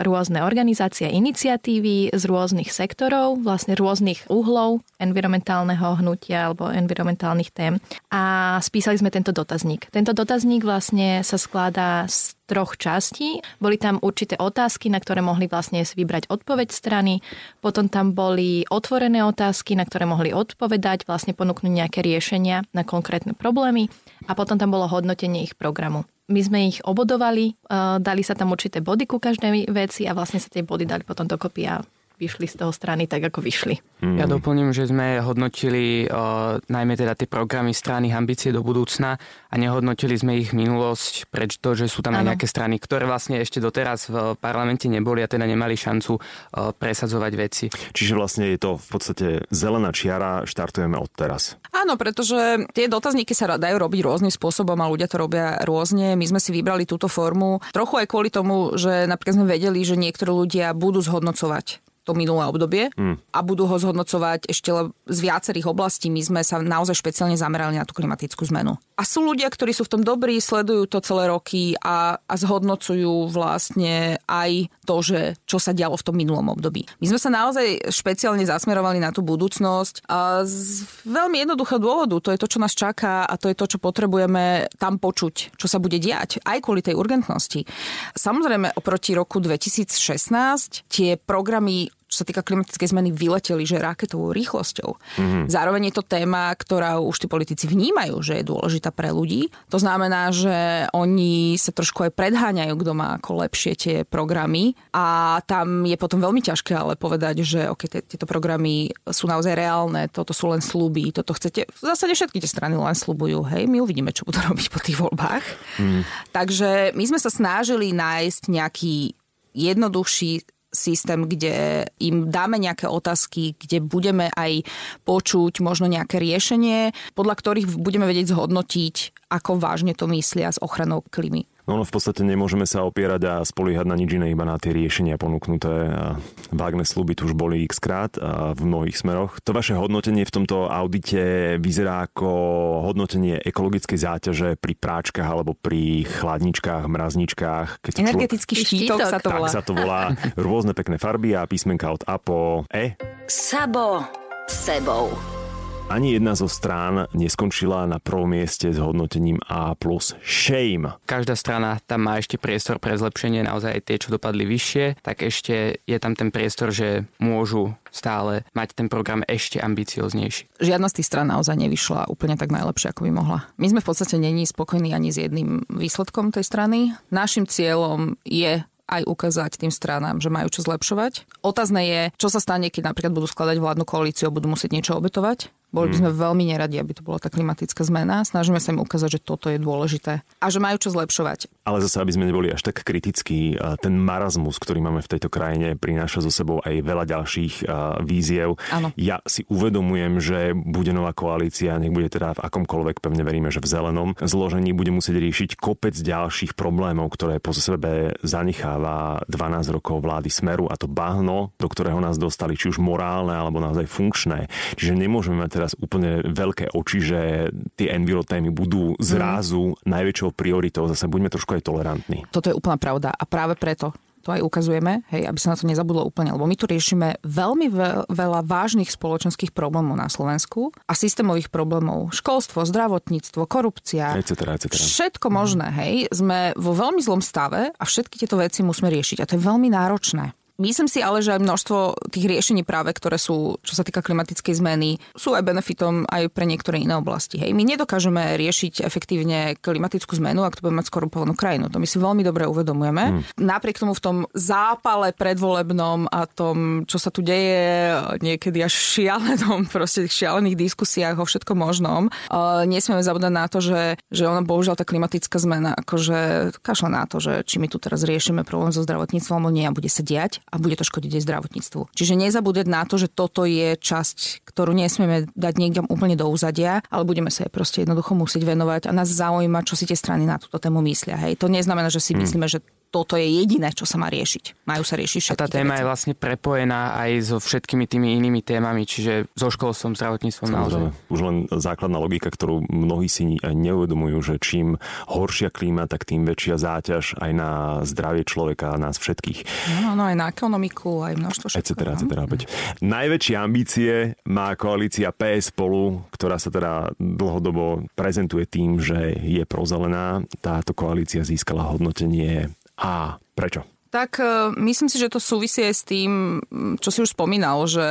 rôzne organizácie, iniciatívy z rôznych sektorov, vlastne rôznych uhlov environmentálneho hnutia alebo environmentálnych tém a spísali sme tento dotazník. Tento dotazník vlastne sa skladá z troch častí. Boli tam určité otázky, na ktoré mohli vlastne vybrať odpoveď strany. Potom tam boli otvorené otázky, na ktoré mohli odpovedať, vlastne ponúknuť nejaké riešenia na konkrétne problémy. A potom tam bolo hodnotenie ich programu. My sme ich obodovali, dali sa tam určité body ku každej veci a vlastne sa tie body dali potom dokopy a vyšli z toho strany tak, ako vyšli. Mm. Ja doplním, že sme hodnotili uh, najmä teda tie programy strany ambície do budúcna a nehodnotili sme ich minulosť, prečo, že sú tam ano. aj nejaké strany, ktoré vlastne ešte doteraz v parlamente neboli a teda nemali šancu uh, presadzovať veci. Čiže vlastne je to v podstate zelená čiara, štartujeme od teraz. Áno, pretože tie dotazníky sa dajú robiť rôznym spôsobom a ľudia to robia rôzne. My sme si vybrali túto formu trochu aj kvôli tomu, že napríklad sme vedeli, že niektorí ľudia budú zhodnocovať to minulé obdobie mm. a budú ho zhodnocovať ešte z viacerých oblastí. My sme sa naozaj špeciálne zamerali na tú klimatickú zmenu. A sú ľudia, ktorí sú v tom dobrí, sledujú to celé roky a, a zhodnocujú vlastne aj to, že čo sa dialo v tom minulom období. My sme sa naozaj špeciálne zasmerovali na tú budúcnosť a z veľmi jednoduchého dôvodu. To je to, čo nás čaká a to je to, čo potrebujeme tam počuť, čo sa bude diať, aj kvôli tej urgentnosti. Samozrejme, oproti roku 2016 tie programy čo sa týka klimatickej zmeny, vyleteli, že raketovou rýchlosťou. Mm-hmm. Zároveň je to téma, ktorá už tí politici vnímajú, že je dôležitá pre ľudí. To znamená, že oni sa trošku aj predháňajú, kto má ako lepšie tie programy a tam je potom veľmi ťažké ale povedať, že okay, tieto programy sú naozaj reálne, toto sú len sluby, toto chcete. V zásade všetky tie strany len slubujú, hej, my uvidíme, čo budú robiť po tých voľbách. Mm. Takže my sme sa snažili nájsť nejaký jednoduchší systém, kde im dáme nejaké otázky, kde budeme aj počuť možno nejaké riešenie, podľa ktorých budeme vedieť zhodnotiť, ako vážne to myslia s ochranou klímy. No, no v podstate nemôžeme sa opierať a spoliehať na nič iné, iba na tie riešenia ponúknuté. A vágne sluby tu už boli x krát a v mnohých smeroch. To vaše hodnotenie v tomto audite vyzerá ako hodnotenie ekologickej záťaže pri práčkach alebo pri chladničkách, mrazničkách. Keď Energetický štítok, štítok sa to volá. Tak sa to volá. Rôzne pekné farby a písmenka od A po E. Sabo sebou. Ani jedna zo strán neskončila na prvom mieste s hodnotením A+. Shame. Každá strana tam má ešte priestor pre zlepšenie, naozaj aj tie, čo dopadli vyššie, tak ešte je tam ten priestor, že môžu stále mať ten program ešte ambicioznejší. Žiadna z tých strán naozaj nevyšla úplne tak najlepšie, ako by mohla. My sme v podstate není spokojní ani s jedným výsledkom tej strany. Našim cieľom je aj ukázať tým stranám, že majú čo zlepšovať. Otázne je, čo sa stane, keď napríklad budú skladať vládnu koalíciu a budú musieť niečo obetovať. Boli by sme hmm. veľmi neradi, aby to bola tá klimatická zmena. Snažíme sa im ukázať, že toto je dôležité a že majú čo zlepšovať. Ale zase, aby sme neboli až tak kritickí, ten marazmus, ktorý máme v tejto krajine, prináša so sebou aj veľa ďalších víziev. Ano. Ja si uvedomujem, že bude nová koalícia, nech bude teda v akomkoľvek, pevne veríme, že v zelenom zložení bude musieť riešiť kopec ďalších problémov, ktoré po sebe zanecháva 12 rokov vlády Smeru a to bahno, do ktorého nás dostali, či už morálne alebo naozaj funkčné. Čiže nemôžeme mať teda teraz úplne veľké oči, že tie enviro témy budú zrázu mm. najväčšou prioritou. Zase buďme trošku aj tolerantní. Toto je úplná pravda a práve preto to aj ukazujeme, hej, aby sa na to nezabudlo úplne, lebo my tu riešime veľmi veľa vážnych spoločenských problémov na Slovensku a systémových problémov. Školstvo, zdravotníctvo, korupcia, et cetera, et cetera. všetko možné, hej. Sme vo veľmi zlom stave a všetky tieto veci musíme riešiť a to je veľmi náročné. Myslím si ale, že aj množstvo tých riešení práve, ktoré sú, čo sa týka klimatickej zmeny, sú aj benefitom aj pre niektoré iné oblasti. Hej. My nedokážeme riešiť efektívne klimatickú zmenu, ak to budeme mať skorumpovanú krajinu. To my si veľmi dobre uvedomujeme. Hmm. Napriek tomu v tom zápale predvolebnom a tom, čo sa tu deje niekedy až šialenom, proste šialených diskusiách o všetkom možnom, uh, nesmieme zabúdať na to, že, že ona bohužiaľ tá klimatická zmena, akože kašla na to, že či my tu teraz riešime problém so zdravotníctvom, alebo nie a bude sa diať a bude to škodiť aj zdravotníctvu. Čiže nezabúdať na to, že toto je časť, ktorú nesmieme dať niekde úplne do úzadia, ale budeme sa jej proste jednoducho musieť venovať a nás zaujíma, čo si tie strany na túto tému myslia. Hej. To neznamená, že si hmm. myslíme, že toto je jediné, čo sa má riešiť. Majú sa riešiť všetky A tá téma veci. je vlastne prepojená aj so všetkými tými inými témami, čiže so školstvom, zdravotníctvom naozaj. Už len základná logika, ktorú mnohí si neuvedomujú, že čím horšia klíma, tak tým väčšia záťaž aj na zdravie človeka a nás všetkých. No, no aj na ekonomiku, aj množstvo všetko. Et cetera, et cetera. Najväčšie ambície má koalícia PS spolu, ktorá sa teda dlhodobo prezentuje tým, že je prozelená. Táto koalícia získala hodnotenie a prečo? Tak e, myslím si, že to súvisí aj s tým, čo si už spomínal, že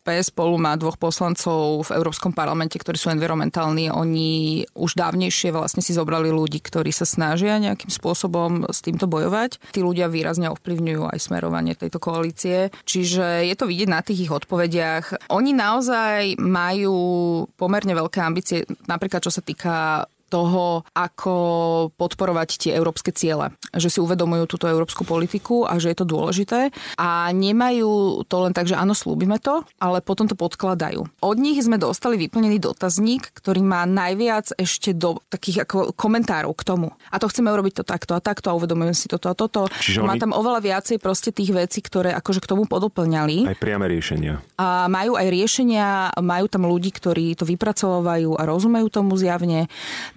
PS spolu má dvoch poslancov v Európskom parlamente, ktorí sú environmentálni. Oni už dávnejšie vlastne si zobrali ľudí, ktorí sa snažia nejakým spôsobom s týmto bojovať. Tí ľudia výrazne ovplyvňujú aj smerovanie tejto koalície. Čiže je to vidieť na tých ich odpovediach. Oni naozaj majú pomerne veľké ambície, napríklad čo sa týka toho, ako podporovať tie európske ciele. Že si uvedomujú túto európsku politiku a že je to dôležité. A nemajú to len tak, že áno, slúbime to, ale potom to podkladajú. Od nich sme dostali vyplnený dotazník, ktorý má najviac ešte do takých ako komentárov k tomu. A to chceme urobiť to takto a takto a uvedomujeme si toto a toto. Čiže má oni... tam oveľa viacej proste tých vecí, ktoré akože k tomu podoplňali. Aj priame riešenia. A majú aj riešenia, majú tam ľudí, ktorí to vypracovávajú a rozumejú tomu zjavne.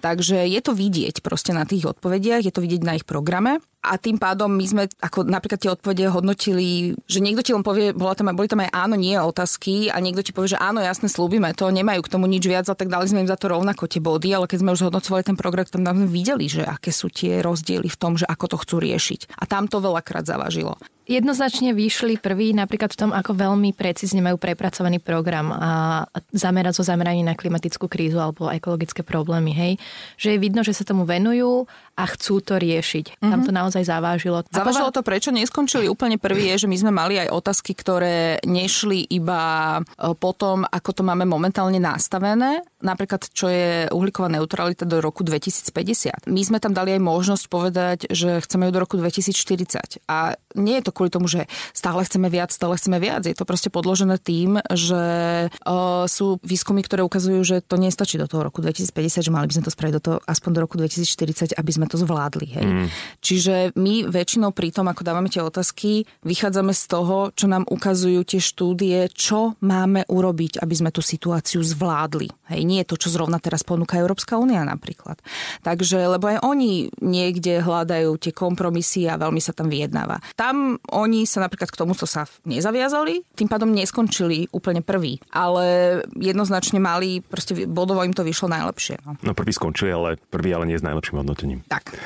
Takže je to vidieť proste na tých odpovediach, je to vidieť na ich programe a tým pádom my sme ako napríklad tie odpovede hodnotili, že niekto ti len povie, bola tam, boli tam aj áno, nie otázky a niekto ti povie, že áno, jasne, slúbime to, nemajú k tomu nič viac a tak dali sme im za to rovnako tie body, ale keď sme už hodnocovali ten program, tam sme videli, že aké sú tie rozdiely v tom, že ako to chcú riešiť. A tam to veľakrát zavažilo. Jednoznačne vyšli prví napríklad v tom, ako veľmi precízne majú prepracovaný program a zamerať so zameraním na klimatickú krízu alebo ekologické problémy. Hej? Že je vidno, že sa tomu venujú a chcú to riešiť. Mm-hmm. Tam to naozaj zavážilo. Zavážilo to, prečo neskončili úplne prvý je, že my sme mali aj otázky, ktoré nešli iba e, po tom, ako to máme momentálne nastavené, napríklad čo je uhlíková neutralita do roku 2050. My sme tam dali aj možnosť povedať, že chceme ju do roku 2040. A nie je to kvôli tomu, že stále chceme viac, stále chceme viac. Je to proste podložené tým, že uh, sú výskumy, ktoré ukazujú, že to nestačí do toho roku 2050, že mali by sme to spraviť do toho, aspoň do roku 2040, aby sme to zvládli. Hej. Mm. Čiže my väčšinou pri tom, ako dávame tie otázky, vychádzame z toho, čo nám ukazujú tie štúdie, čo máme urobiť, aby sme tú situáciu zvládli. Hej, nie je to, čo zrovna teraz ponúka Európska únia napríklad. Takže, lebo aj oni niekde hľadajú tie kompromisy a veľmi sa tam vyjednáva. Tam oni sa napríklad k tomuto sa nezaviazali, tým pádom neskončili úplne prvý, ale jednoznačne mali, proste bodovo im to vyšlo najlepšie. No, no prvý skončili, ale prvý ale nie s najlepším hodnotením. Tak.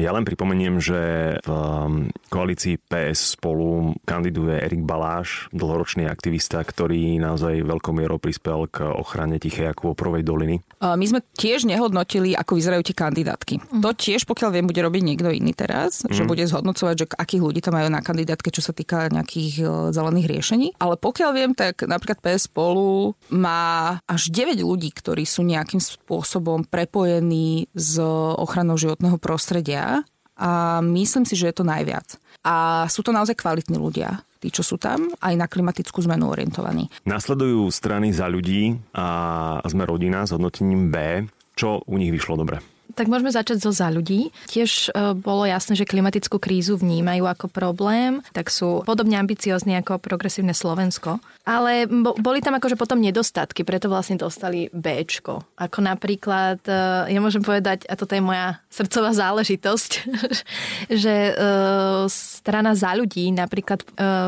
Ja len pripomeniem, že v um, koalícii PS spolu kandiduje Erik Baláš, dlhoročný aktivista, ktorý naozaj veľkou mierou prispel k ochrane Tichej ako Oprovej doliny. My sme tiež nehodnotili, ako vyzerajú tie kandidátky. Mm. To tiež, pokiaľ viem, bude robiť niekto iný teraz, mm. že bude zhodnocovať, že akých ľudí tam majú na kandidátke, čo sa týka nejakých e, zelených riešení. Ale pokiaľ viem, tak napríklad PS spolu má až 9 ľudí, ktorí sú nejakým spôsobom prepojení s ochranou životného prostredia a myslím si, že je to najviac. A sú to naozaj kvalitní ľudia tí, čo sú tam, aj na klimatickú zmenu orientovaní. Nasledujú strany za ľudí a sme rodina s hodnotením B. Čo u nich vyšlo dobre? Tak môžeme začať zo za ľudí. Tiež e, bolo jasné, že klimatickú krízu vnímajú ako problém, tak sú podobne ambiciozni ako progresívne Slovensko. Ale boli tam akože potom nedostatky, preto vlastne dostali B. Ako napríklad, e, ja môžem povedať, a toto je moja srdcová záležitosť, že e, strana za ľudí napríklad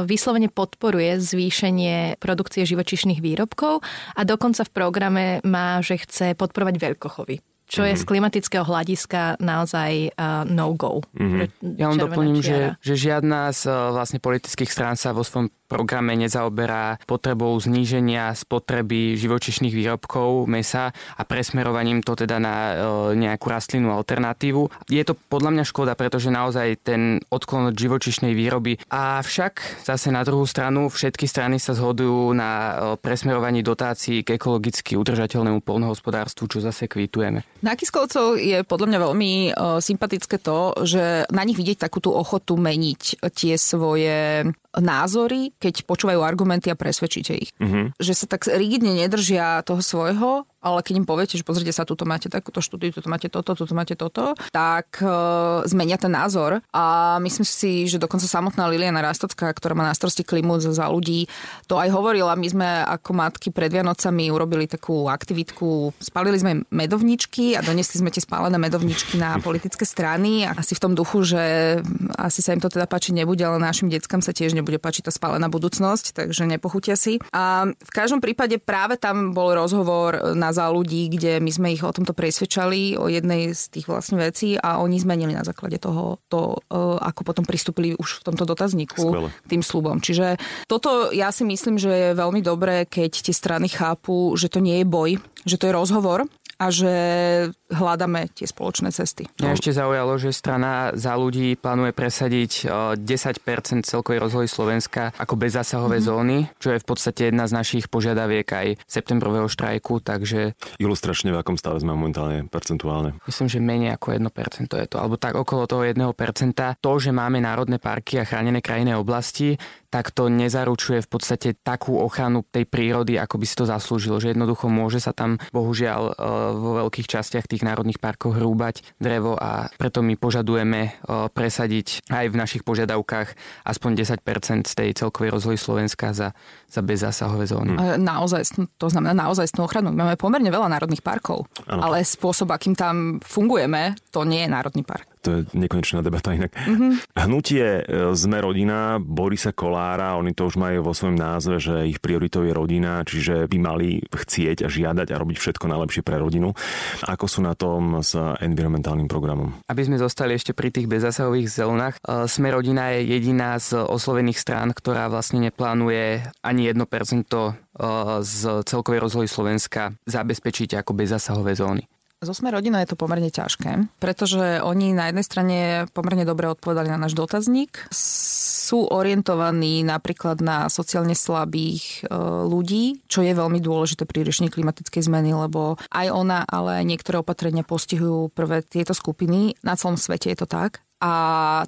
vyslovene podporuje zvýšenie produkcie živočišných výrobkov a dokonca v programe má, že chce podporovať veľkochovy čo mm-hmm. je z mhm. klimatického hľadiska naozaj uh, no-go. Mm-hmm. Ja len doplním, že, že žiadna z uh, vlastne politických strán sa vo svojom programe nezaoberá potrebou zníženia spotreby živočišných výrobkov mesa a presmerovaním to teda na e, nejakú rastlinnú alternatívu. Je to podľa mňa škoda, pretože naozaj ten odklon od živočišnej výroby. Avšak zase na druhú stranu všetky strany sa zhodujú na e, presmerovaní dotácií k ekologicky udržateľnému polnohospodárstvu, čo zase kvítujeme. Na Kiskovcov je podľa mňa veľmi e, sympatické to, že na nich vidieť takú tú ochotu meniť tie svoje názory, keď počúvajú argumenty a presvedčíte ich. Mm-hmm. Že sa tak rigidne nedržia toho svojho, ale keď im poviete, že pozrite sa, tuto máte takúto štúdiu, tuto máte toto, tuto máte toto, tak e, zmenia ten názor. A myslím si, že dokonca samotná Liliana Rastocká, ktorá má na starosti klimu za ľudí, to aj hovorila. My sme ako matky pred Vianocami urobili takú aktivitku, spalili sme medovničky a donesli sme tie spálené medovničky na politické strany. A asi v tom duchu, že asi sa im to teda páčiť nebude, ale našim deckám sa tiež nebude páčiť tá spálená budúcnosť, takže nepochutia si. A v každom prípade práve tam bol rozhovor na za ľudí, kde my sme ich o tomto presvedčali, o jednej z tých vlastne vecí a oni zmenili na základe toho, to, e, ako potom pristúpili už v tomto dotazníku Skvelé. k tým slubom. Čiže toto ja si myslím, že je veľmi dobré, keď tie strany chápu, že to nie je boj, že to je rozhovor a že hľadáme tie spoločné cesty. Mňa ešte zaujalo, že strana za ľudí plánuje presadiť 10% celkovej rozlohy Slovenska ako bezzásahové mm-hmm. zóny, čo je v podstate jedna z našich požiadaviek aj septembrového štrajku, takže... Ilustračne v akom stave sme momentálne percentuálne? Myslím, že menej ako 1% je to, alebo tak okolo toho 1%. To, že máme národné parky a chránené krajinné oblasti, tak to nezaručuje v podstate takú ochranu tej prírody, ako by si to zaslúžilo. Že jednoducho môže sa tam bohužiaľ e, vo veľkých častiach tých národných parkov hrúbať drevo a preto my požadujeme e, presadiť aj v našich požiadavkách aspoň 10% z tej celkovej rozlohy Slovenska za, za bezzásahové zóny. Naozaj, to znamená naozaj ochranu. Máme pomerne veľa národných parkov, ano. ale spôsob, akým tam fungujeme, to nie je národný park to je nekonečná debata inak. Mm-hmm. Hnutie e, Sme rodina Borisa Kolára, oni to už majú vo svojom názve, že ich prioritou je rodina, čiže by mali chcieť a žiadať a robiť všetko najlepšie pre rodinu. Ako sú na tom s environmentálnym programom? Aby sme zostali ešte pri tých bezzasahových zónach, e, Sme rodina je jediná z oslovených strán, ktorá vlastne neplánuje ani 1% e, z celkovej rozlohy Slovenska zabezpečiť ako bezzasahové zóny. Zo Sme rodina je to pomerne ťažké, pretože oni na jednej strane pomerne dobre odpovedali na náš dotazník. Sú orientovaní napríklad na sociálne slabých e, ľudí, čo je veľmi dôležité pri riešení klimatickej zmeny, lebo aj ona, ale niektoré opatrenia postihujú prvé tieto skupiny. Na celom svete je to tak. a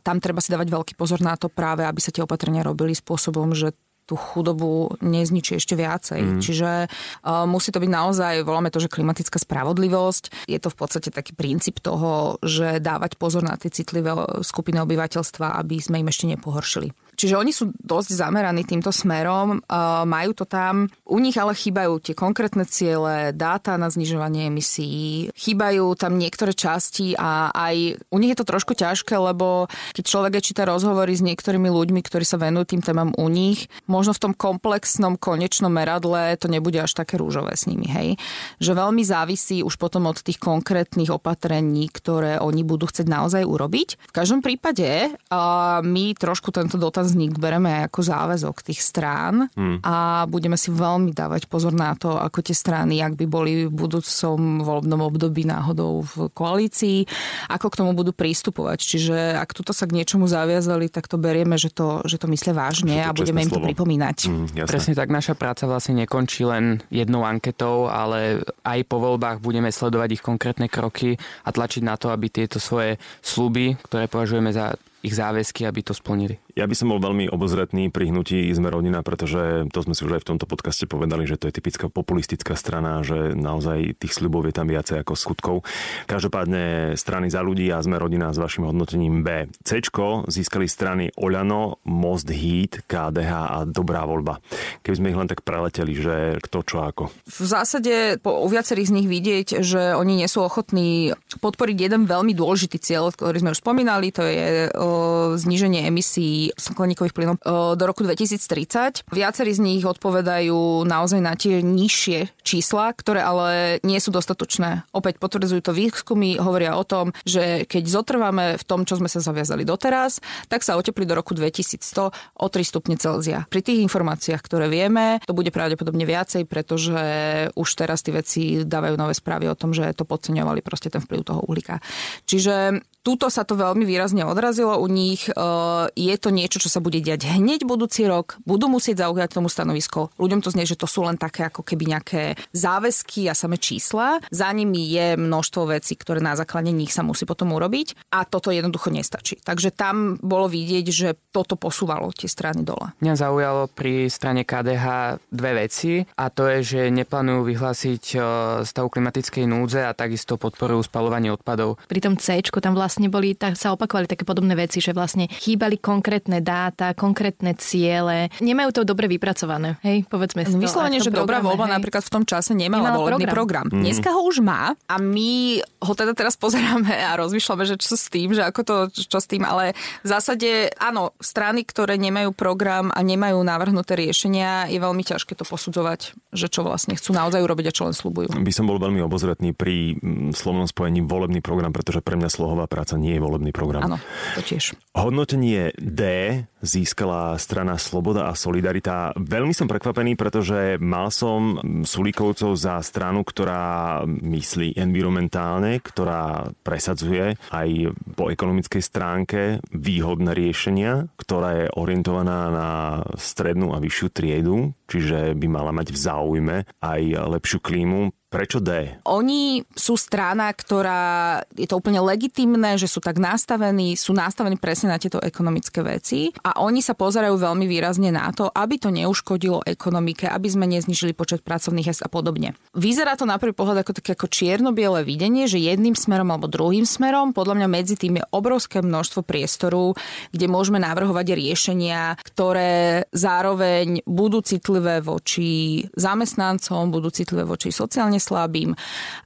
tam treba si dávať veľký pozor na to práve, aby sa tie opatrenia robili spôsobom, že tú chudobu nezničí ešte viacej. Mm. Čiže uh, musí to byť naozaj, voláme to, že klimatická spravodlivosť. Je to v podstate taký princíp toho, že dávať pozor na tie citlivé skupiny obyvateľstva, aby sme im ešte nepohoršili. Čiže oni sú dosť zameraní týmto smerom, majú to tam. U nich ale chýbajú tie konkrétne ciele, dáta na znižovanie emisí, chýbajú tam niektoré časti a aj u nich je to trošku ťažké, lebo keď človek číta rozhovory s niektorými ľuďmi, ktorí sa venujú tým témam u nich, možno v tom komplexnom konečnom meradle to nebude až také rúžové s nimi, hej. Že veľmi závisí už potom od tých konkrétnych opatrení, ktoré oni budú chcieť naozaj urobiť. V každom prípade my trošku tento dotaz otáznik bereme ako záväzok tých strán hmm. a budeme si veľmi dávať pozor na to, ako tie strany, ak by boli v budúcom voľbnom období náhodou v koalícii, ako k tomu budú prístupovať. Čiže ak tuto sa k niečomu zaviazali, tak to berieme, že to, že to myslia vážne a budeme im to slovo. pripomínať. Hmm, Presne tak, naša práca vlastne nekončí len jednou anketou, ale aj po voľbách budeme sledovať ich konkrétne kroky a tlačiť na to, aby tieto svoje sluby, ktoré považujeme za ich záväzky, aby to splnili. Ja by som bol veľmi obozretný pri hnutí Sme rodina, pretože to sme si už aj v tomto podcaste povedali, že to je typická populistická strana, že naozaj tých sľubov je tam viacej ako skutkov. Každopádne strany za ľudí a Sme rodina s vašim hodnotením B. C získali strany Oľano, Most Heat, KDH a Dobrá voľba. Keby sme ich len tak preleteli, že kto čo ako. V zásade po, u viacerých z nich vidieť, že oni nie sú ochotní podporiť jeden veľmi dôležitý cieľ, ktorý sme už spomínali, to je zníženie emisí skleníkových plynov do roku 2030. Viacerí z nich odpovedajú naozaj na tie nižšie čísla, ktoré ale nie sú dostatočné. Opäť potvrdzujú to výskumy, hovoria o tom, že keď zotrváme v tom, čo sme sa zaviazali doteraz, tak sa oteplí do roku 2100 o 3 stupne Celzia. Pri tých informáciách, ktoré vieme, to bude pravdepodobne viacej, pretože už teraz tie veci dávajú nové správy o tom, že to podceňovali proste ten vplyv toho uhlíka. Čiže Tuto sa to veľmi výrazne odrazilo u nich. E, je to niečo, čo sa bude diať hneď budúci rok. Budú musieť zaujať tomu stanovisko. Ľuďom to znie, že to sú len také ako keby nejaké záväzky a samé čísla. Za nimi je množstvo vecí, ktoré na základe nich sa musí potom urobiť a toto jednoducho nestačí. Takže tam bolo vidieť, že toto posúvalo tie strany dole. Mňa zaujalo pri strane KDH dve veci a to je, že neplánujú vyhlásiť e, stav klimatickej núdze a takisto podporujú spalovanie odpadov. Pri tom C tam vlastne vlastne boli, tak sa opakovali také podobné veci, že vlastne chýbali konkrétne dáta, konkrétne ciele. Nemajú to dobre vypracované, hej, povedzme si to. Vyslovene, že dobrá voľba hej. napríklad v tom čase nemala, nemala volebný program. program. Mm. Dneska ho už má a my ho teda teraz pozeráme a rozmýšľame, že čo s tým, že ako to, čo s tým, ale v zásade áno, strany, ktoré nemajú program a nemajú navrhnuté riešenia, je veľmi ťažké to posudzovať, že čo vlastne chcú naozaj urobiť a čo len slúbujú. By som bol veľmi obozretný pri mm, slovnom spojení volebný program, pretože pre mňa slohová práca nie je volebný program. Áno, to tiež. Hodnotenie D získala strana Sloboda a Solidarita. Veľmi som prekvapený, pretože mal som Sulíkovcov za stranu, ktorá myslí environmentálne, ktorá presadzuje aj po ekonomickej stránke výhodné riešenia, ktorá je orientovaná na strednú a vyššiu triedu, čiže by mala mať v záujme aj lepšiu klímu Prečo D? Oni sú strana, ktorá je to úplne legitimné, že sú tak nastavení, sú nastavení presne na tieto ekonomické veci a oni sa pozerajú veľmi výrazne na to, aby to neuškodilo ekonomike, aby sme neznižili počet pracovných miest a podobne. Vyzerá to na prvý pohľad ako také ako čierno-biele videnie, že jedným smerom alebo druhým smerom, podľa mňa medzi tým je obrovské množstvo priestoru, kde môžeme navrhovať riešenia, ktoré zároveň budú citlivé voči zamestnancom, budú citlivé voči sociálne slabým,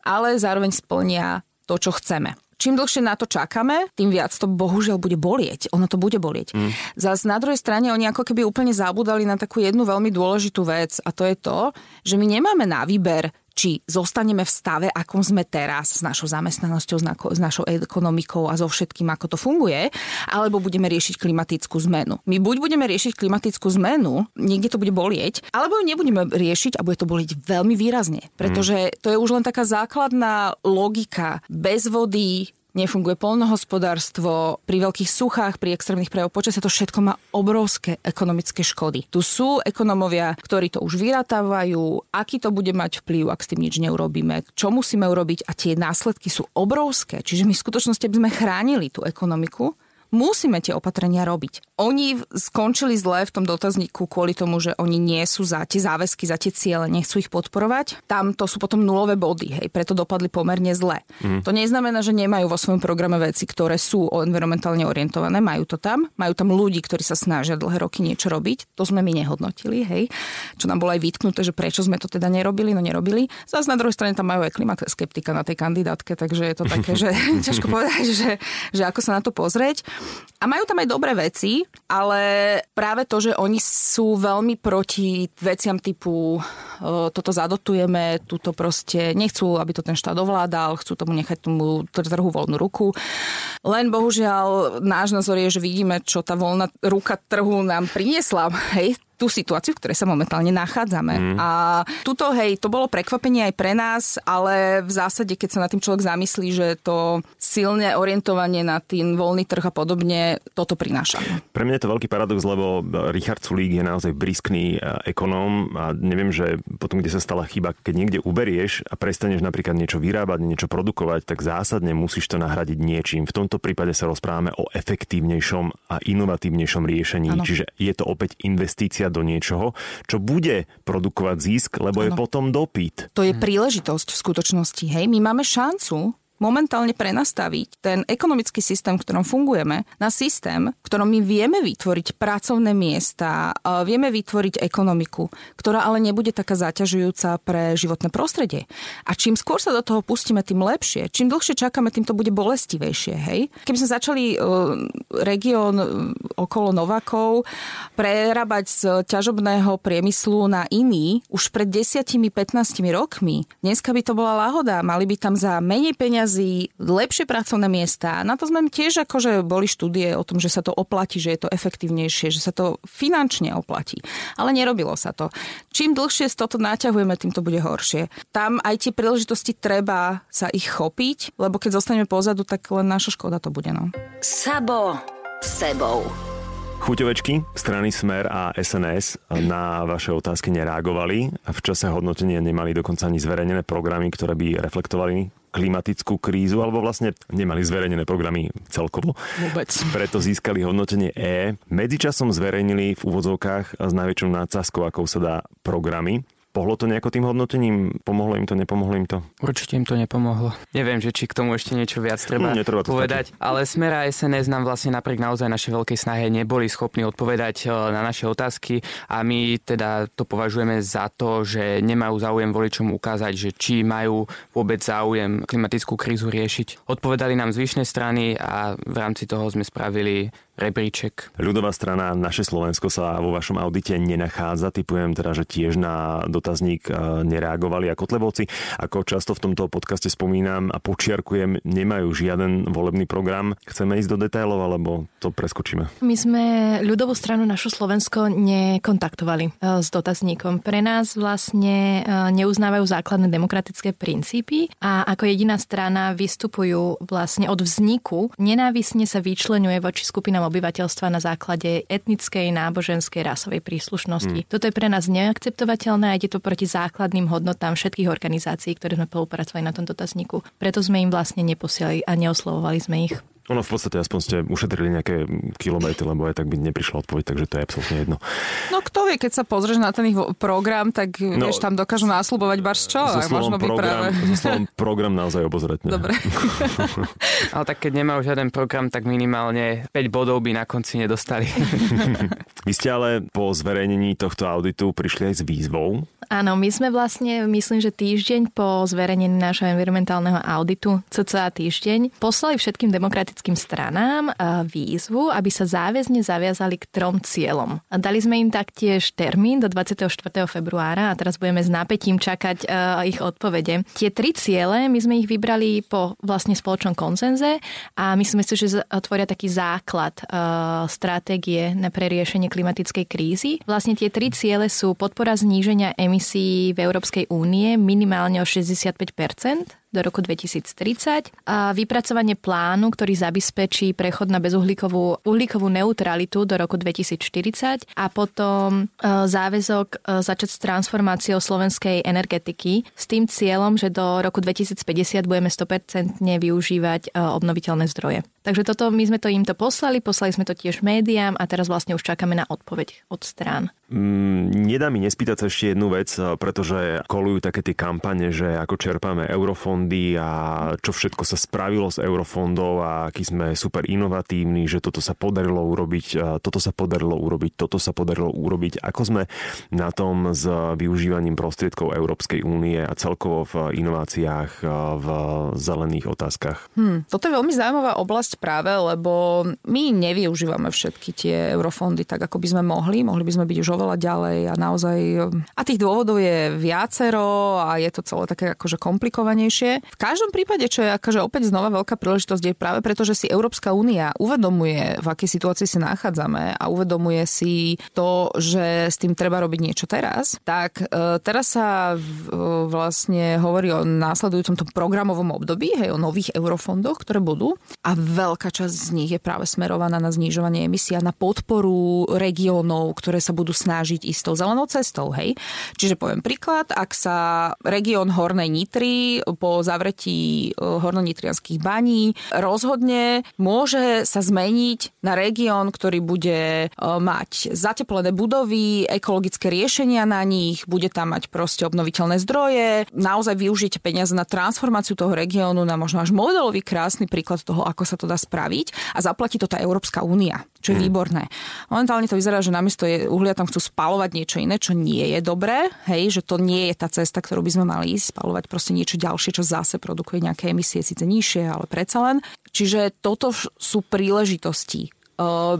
ale zároveň splnia to, čo chceme čím dlhšie na to čakáme, tým viac to bohužiaľ bude bolieť. Ono to bude bolieť. Mm. Zas na druhej strane oni ako keby úplne zabudali na takú jednu veľmi dôležitú vec a to je to, že my nemáme na výber či zostaneme v stave, akom sme teraz s našou zamestnanosťou, s našou ekonomikou a so všetkým, ako to funguje, alebo budeme riešiť klimatickú zmenu. My buď budeme riešiť klimatickú zmenu, niekde to bude bolieť, alebo ju nebudeme riešiť a bude to bolieť veľmi výrazne. Pretože to je už len taká základná logika. Bez vody, nefunguje polnohospodárstvo, pri veľkých suchách, pri extrémnych prejavoch počasia, to všetko má obrovské ekonomické škody. Tu sú ekonomovia, ktorí to už vyratávajú, aký to bude mať vplyv, ak s tým nič neurobíme, čo musíme urobiť a tie následky sú obrovské. Čiže my v skutočnosti, aby sme chránili tú ekonomiku, Musíme tie opatrenia robiť. Oni skončili zle v tom dotazníku kvôli tomu, že oni nie sú za tie záväzky, za tie ciele, nechcú ich podporovať. Tam to sú potom nulové body, hej, preto dopadli pomerne zle. Mm. To neznamená, že nemajú vo svojom programe veci, ktoré sú environmentálne orientované, majú to tam, majú tam ľudí, ktorí sa snažia dlhé roky niečo robiť. To sme my nehodnotili, hej. Čo nám bolo aj vytknuté, že prečo sme to teda nerobili, no nerobili. Zase na druhej strane tam majú aj klimaskeptika na tej kandidátke, takže je to také, že ťažko povedať, že, že ako sa na to pozrieť. A majú tam aj dobré veci, ale práve to, že oni sú veľmi proti veciam typu toto zadotujeme, túto proste nechcú, aby to ten štát ovládal, chcú tomu nechať tomu trhu voľnú ruku. Len bohužiaľ náš názor je, že vidíme, čo tá voľná ruka trhu nám priniesla. Hej, tú situáciu, v ktorej sa momentálne nachádzame. Mm. A tuto, hej, to bolo prekvapenie aj pre nás, ale v zásade, keď sa na tým človek zamyslí, že to silné orientovanie na tým voľný trh a podobne, toto prináša. Pre mňa je to veľký paradox, lebo Richard Sulík je naozaj briskný e, ekonóm a neviem, že potom, kde sa stala chyba, keď niekde uberieš a prestaneš napríklad niečo vyrábať, niečo produkovať, tak zásadne musíš to nahradiť niečím. V tomto prípade sa rozprávame o efektívnejšom a inovatívnejšom riešení. Ano. Čiže je to opäť investícia do niečoho, čo bude produkovať zisk, lebo ano. je potom dopyt. To je príležitosť v skutočnosti. Hej, my máme šancu momentálne prenastaviť ten ekonomický systém, v ktorom fungujeme, na systém, v ktorom my vieme vytvoriť pracovné miesta, vieme vytvoriť ekonomiku, ktorá ale nebude taká zaťažujúca pre životné prostredie. A čím skôr sa do toho pustíme, tým lepšie. Čím dlhšie čakáme, tým to bude bolestivejšie. Hej? Keby sme začali uh, región uh, okolo Novakov prerábať z ťažobného priemyslu na iný už pred 10-15 rokmi, dneska by to bola láhoda. Mali by tam za menej peniazy peňazí, lepšie pracovné miesta. Na to sme tiež akože boli štúdie o tom, že sa to oplatí, že je to efektívnejšie, že sa to finančne oplatí. Ale nerobilo sa to. Čím dlhšie z toto naťahujeme, tým to bude horšie. Tam aj tie príležitosti treba sa ich chopiť, lebo keď zostaneme pozadu, tak len naša škoda to bude. No. Sabo sebou. Chuťovečky, strany Smer a SNS na vaše otázky nereagovali a v čase hodnotenia nemali dokonca ani zverejnené programy, ktoré by reflektovali klimatickú krízu, alebo vlastne nemali zverejnené programy celkovo. Vôbec. Preto získali hodnotenie E. Medzičasom zverejnili v úvodzovkách s najväčšou nácazkou, ako sa dá, programy. Pohlo to nejako tým hodnotením? Pomohlo im to, nepomohlo im to? Určite im to nepomohlo. Neviem, že či k tomu ešte niečo viac treba, hm, netreba povedať, ale Smera a SNS nám vlastne napriek naozaj našej veľkej snahe neboli schopní odpovedať e, na naše otázky a my teda to považujeme za to, že nemajú záujem voličom ukázať, že či majú vôbec záujem klimatickú krízu riešiť. Odpovedali nám zvyšné strany a v rámci toho sme spravili rebríček. Ľudová strana Naše Slovensko sa vo vašom audite nenachádza. Typujem teda, že tiež na dotazník e, nereagovali ako Kotlebovci. Ako často v tomto podcaste spomínam a počiarkujem, nemajú žiaden volebný program. Chceme ísť do detailov, alebo to preskočíme? My sme ľudovú stranu Našu Slovensko nekontaktovali e, s dotazníkom. Pre nás vlastne e, neuznávajú základné demokratické princípy a ako jediná strana vystupujú vlastne od vzniku. Nenávisne sa vyčlenuje voči skupinám väčšinou obyvateľstva na základe etnickej, náboženskej, rasovej príslušnosti. Mm. Toto je pre nás neakceptovateľné a ide to proti základným hodnotám všetkých organizácií, ktoré sme spolupracovali na tomto dotazníku. Preto sme im vlastne neposielali a neoslovovali sme ich. Ono v podstate aspoň ste ušetrili nejaké kilometry, lebo aj tak by neprišla odpoveď, takže to je absolútne jedno. No kto vie, keď sa pozrieš na ten ich program, tak no, vieš, tam dokážu násľubovať baš čo, so možno by program, práve... So slovom program naozaj obozretne. Dobre. Ale tak keď nemajú žiaden program, tak minimálne 5 bodov by na konci nedostali. Vy ste ale po zverejnení tohto auditu prišli aj s výzvou. Áno, my sme vlastne, myslím, že týždeň po zverejnení nášho environmentálneho auditu, cca týždeň, poslali všetkým demokratickým stranám výzvu, aby sa záväzne zaviazali k trom cieľom. A dali sme im taktiež termín do 24. februára a teraz budeme s nápetím čakať ich odpovede. Tie tri ciele, my sme ich vybrali po vlastne spoločnom koncenze a myslíme si, že tvoria taký základ stratégie na preriešenie klimatickej krízy. Vlastne tie tri ciele sú podpora zníženia emisí v Európskej únie minimálne o 65 do roku 2030 a vypracovanie plánu, ktorý zabezpečí prechod na bezuhlíkovú uhlíkovú neutralitu do roku 2040 a potom e, záväzok e, začať s transformáciou slovenskej energetiky s tým cieľom, že do roku 2050 budeme 100% využívať e, obnoviteľné zdroje. Takže toto, my sme to im to poslali, poslali sme to tiež médiám a teraz vlastne už čakáme na odpoveď od strán. Mm, nedá mi nespýtať sa ešte jednu vec, pretože kolujú také tie kampane, že ako čerpáme eurofondy a čo všetko sa spravilo z eurofondov a aký sme super inovatívni, že toto sa podarilo urobiť, toto sa podarilo urobiť, toto sa podarilo urobiť. Ako sme na tom s využívaním prostriedkov Európskej únie a celkovo v inováciách v zelených otázkach? Hmm, toto je veľmi zaujímavá oblasť práve, lebo my nevyužívame všetky tie eurofondy tak, ako by sme mohli. Mohli by sme byť už oveľa ďalej a naozaj... A tých dôvodov je viacero a je to celé také akože komplikovanejšie. V každom prípade, čo je akože opäť znova veľká príležitosť, je práve preto, že si Európska únia uvedomuje, v akej situácii sa nachádzame a uvedomuje si to, že s tým treba robiť niečo teraz, tak e, teraz sa vlastne hovorí o následujúcom tom programovom období, hej, o nových eurofondoch, ktoré budú. A veľká časť z nich je práve smerovaná na znižovanie emisí a na podporu regiónov, ktoré sa budú snažiť ísť tou zelenou cestou. Hej? Čiže poviem príklad, ak sa región Hornej Nitry po zavretí e, hornonitrianských baní rozhodne, môže sa zmeniť na región, ktorý bude e, mať zateplené budovy, ekologické riešenia na nich, bude tam mať proste obnoviteľné zdroje, naozaj využite peniaze na transformáciu toho regiónu, na možno až modelový krásny príklad toho, ako sa to dá spraviť a zaplatí to tá Európska únia, čo je hmm. výborné. Momentálne to vyzerá, že namiesto uhlia tam chcú spalovať niečo iné, čo nie je dobré, hej, že to nie je tá cesta, ktorú by sme mali ísť, spalovať proste niečo ďalšie, čo zase produkuje nejaké emisie, síce nižšie, ale predsa len. Čiže toto sú príležitosti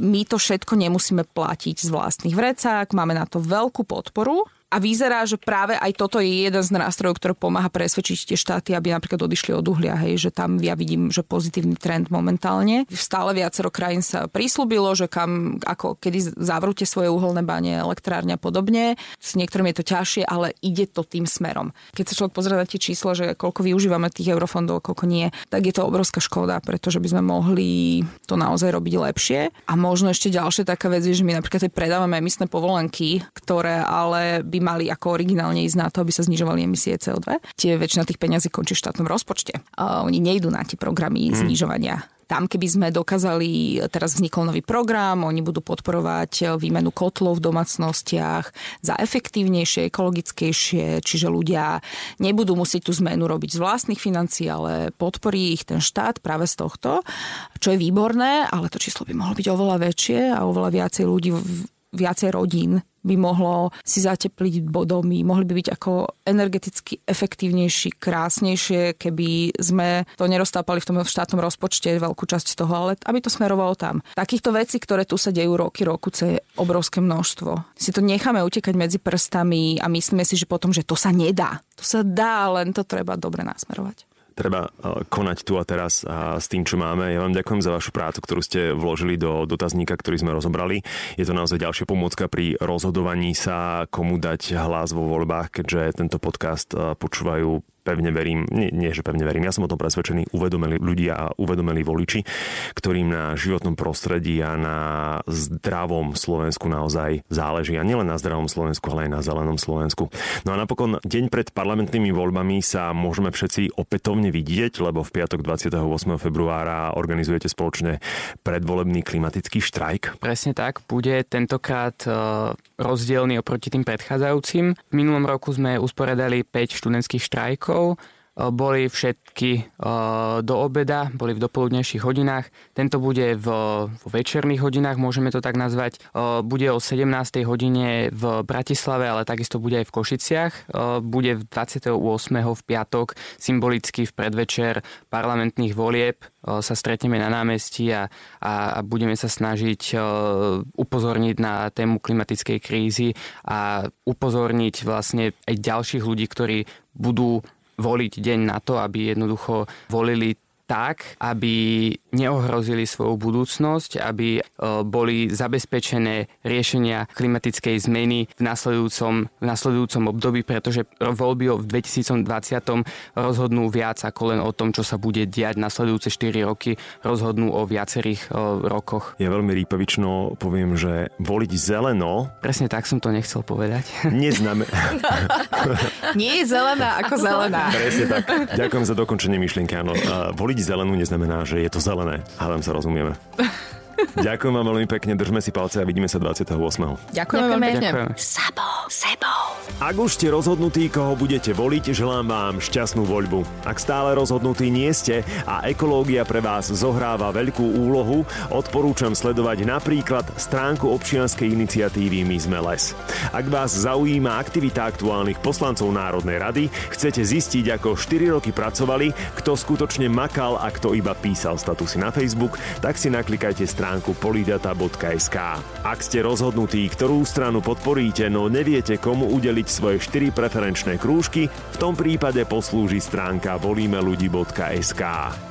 my to všetko nemusíme platiť z vlastných vrecák, máme na to veľkú podporu a vyzerá, že práve aj toto je jeden z nástrojov, ktorý pomáha presvedčiť tie štáty, aby napríklad odišli od uhlia, hej, že tam ja vidím, že pozitívny trend momentálne. Stále viacero krajín sa prislúbilo, že kam, ako kedy zavrúte svoje uholné bane, elektrárne a podobne. S niektorým je to ťažšie, ale ide to tým smerom. Keď sa človek pozrie na tie čísla, že koľko využívame tých eurofondov, koľko nie, tak je to obrovská škoda, pretože by sme mohli to naozaj robiť lepšie. A možno ešte ďalšia taká vec je, že my napríklad predávame emisné povolenky, ktoré ale by mali ako originálne ísť na to, aby sa znižovali emisie CO2. Tie väčšina tých peňazí končí v štátnom rozpočte. A oni nejdú na tie programy hmm. znižovania tam, keby sme dokázali, teraz vznikol nový program, oni budú podporovať výmenu kotlov v domácnostiach za efektívnejšie, ekologickejšie, čiže ľudia nebudú musieť tú zmenu robiť z vlastných financií, ale podporí ich ten štát práve z tohto, čo je výborné, ale to číslo by mohlo byť oveľa väčšie a oveľa viacej ľudí viacej rodín by mohlo si zatepliť domy, mohli by byť ako energeticky efektívnejší, krásnejšie, keby sme to neroztápali v tom štátnom rozpočte veľkú časť toho, ale aby to smerovalo tam. Takýchto vecí, ktoré tu sa dejú roky, roku, je obrovské množstvo. Si to necháme utekať medzi prstami a myslíme si, že potom, že to sa nedá. To sa dá, len to treba dobre nasmerovať treba eh, konať tu a teraz a s tým, čo máme. Ja vám ďakujem za vašu prácu, ktorú ste vložili do dotazníka, ktorý sme rozobrali. Je to naozaj ďalšia pomôcka pri rozhodovaní sa, komu dať hlas vo voľbách, keďže tento podcast eh, počúvajú pevne verím, nie, nie že pevne verím, ja som o tom presvedčený, uvedomili ľudia a uvedomili voliči, ktorým na životnom prostredí a na zdravom Slovensku naozaj záleží. A nielen na zdravom Slovensku, ale aj na zelenom Slovensku. No a napokon, deň pred parlamentnými voľbami sa môžeme všetci opätovne vidieť, lebo v piatok 28. februára organizujete spoločne predvolebný klimatický štrajk. Presne tak, bude tentokrát e, rozdielný oproti tým predchádzajúcim. V minulom roku sme usporiadali 5 študentských štrajkov rokov. E, boli všetky e, do obeda, boli v dopoludnejších hodinách. Tento bude v, v večerných hodinách, môžeme to tak nazvať. E, bude o 17. hodine v Bratislave, ale takisto bude aj v Košiciach. Bude 28. v piatok, symbolicky v predvečer parlamentných volieb sa stretneme na námestí a, a, a budeme sa snažiť upozorniť na tému klimatickej krízy a upozorniť vlastne aj ďalších ľudí, ktorí budú voliť deň na to, aby jednoducho volili tak, aby neohrozili svoju budúcnosť, aby e, boli zabezpečené riešenia klimatickej zmeny v nasledujúcom, v nasledujúcom období, pretože voľby v 2020 rozhodnú viac ako len o tom, čo sa bude diať nasledujúce 4 roky, rozhodnú o viacerých o, rokoch. Ja veľmi rýpavično poviem, že voliť zeleno... Presne tak som to nechcel povedať. Neznamená... Nie je zelená ako zelená. Presne tak. Ďakujem za dokončenie myšlienky. Áno, voliť zelenú neznamená, že je to zelené. Hádam sa rozumieme. Ďakujem vám veľmi pekne, držme si palce a vidíme sa 28. Ďakujem veľmi pekne. Sabo, sebou. Ak už ste rozhodnutí, koho budete voliť, želám vám šťastnú voľbu. Ak stále rozhodnutí nie ste a ekológia pre vás zohráva veľkú úlohu, odporúčam sledovať napríklad stránku občianskej iniciatívy My sme les. Ak vás zaujíma aktivita aktuálnych poslancov Národnej rady, chcete zistiť, ako 4 roky pracovali, kto skutočne makal a kto iba písal statusy na Facebook, tak si naklikajte stránku polidata.sk. Ak ste rozhodnutí, ktorú stranu podporíte, no neviete, komu udeliť svoje 4 preferenčné krúžky, v tom prípade poslúži stránka volímeľudí.sk.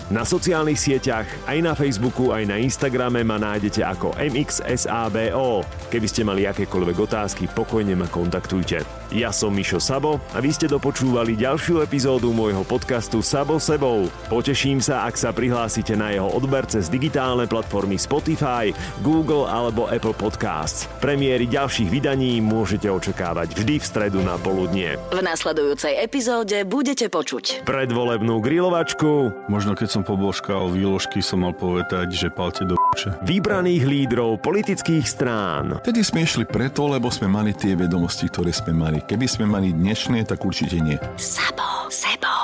Na sociálnych sieťach, aj na Facebooku, aj na Instagrame ma nájdete ako MXSABO. Keby ste mali akékoľvek otázky, pokojne ma kontaktujte. Ja som Mišo Sabo a vy ste dopočúvali ďalšiu epizódu môjho podcastu Sabo sebou. Poteším sa, ak sa prihlásite na jeho odber cez digitálne platformy Spotify, Google alebo Apple Podcasts. Premiéry ďalších vydaní môžete očakávať vždy v stredu na poludnie. V nasledujúcej epizóde budete počuť Predvolebnú grilovačku, Možno keď som pobožkal výložky, som mal povedať, že palte do p***e. vybraných lídrov politických strán, Vtedy sme išli preto, lebo sme mali tie vedomosti, ktoré sme mali. Keby sme mali dnešné, tak určite nie. Sabo, sebou.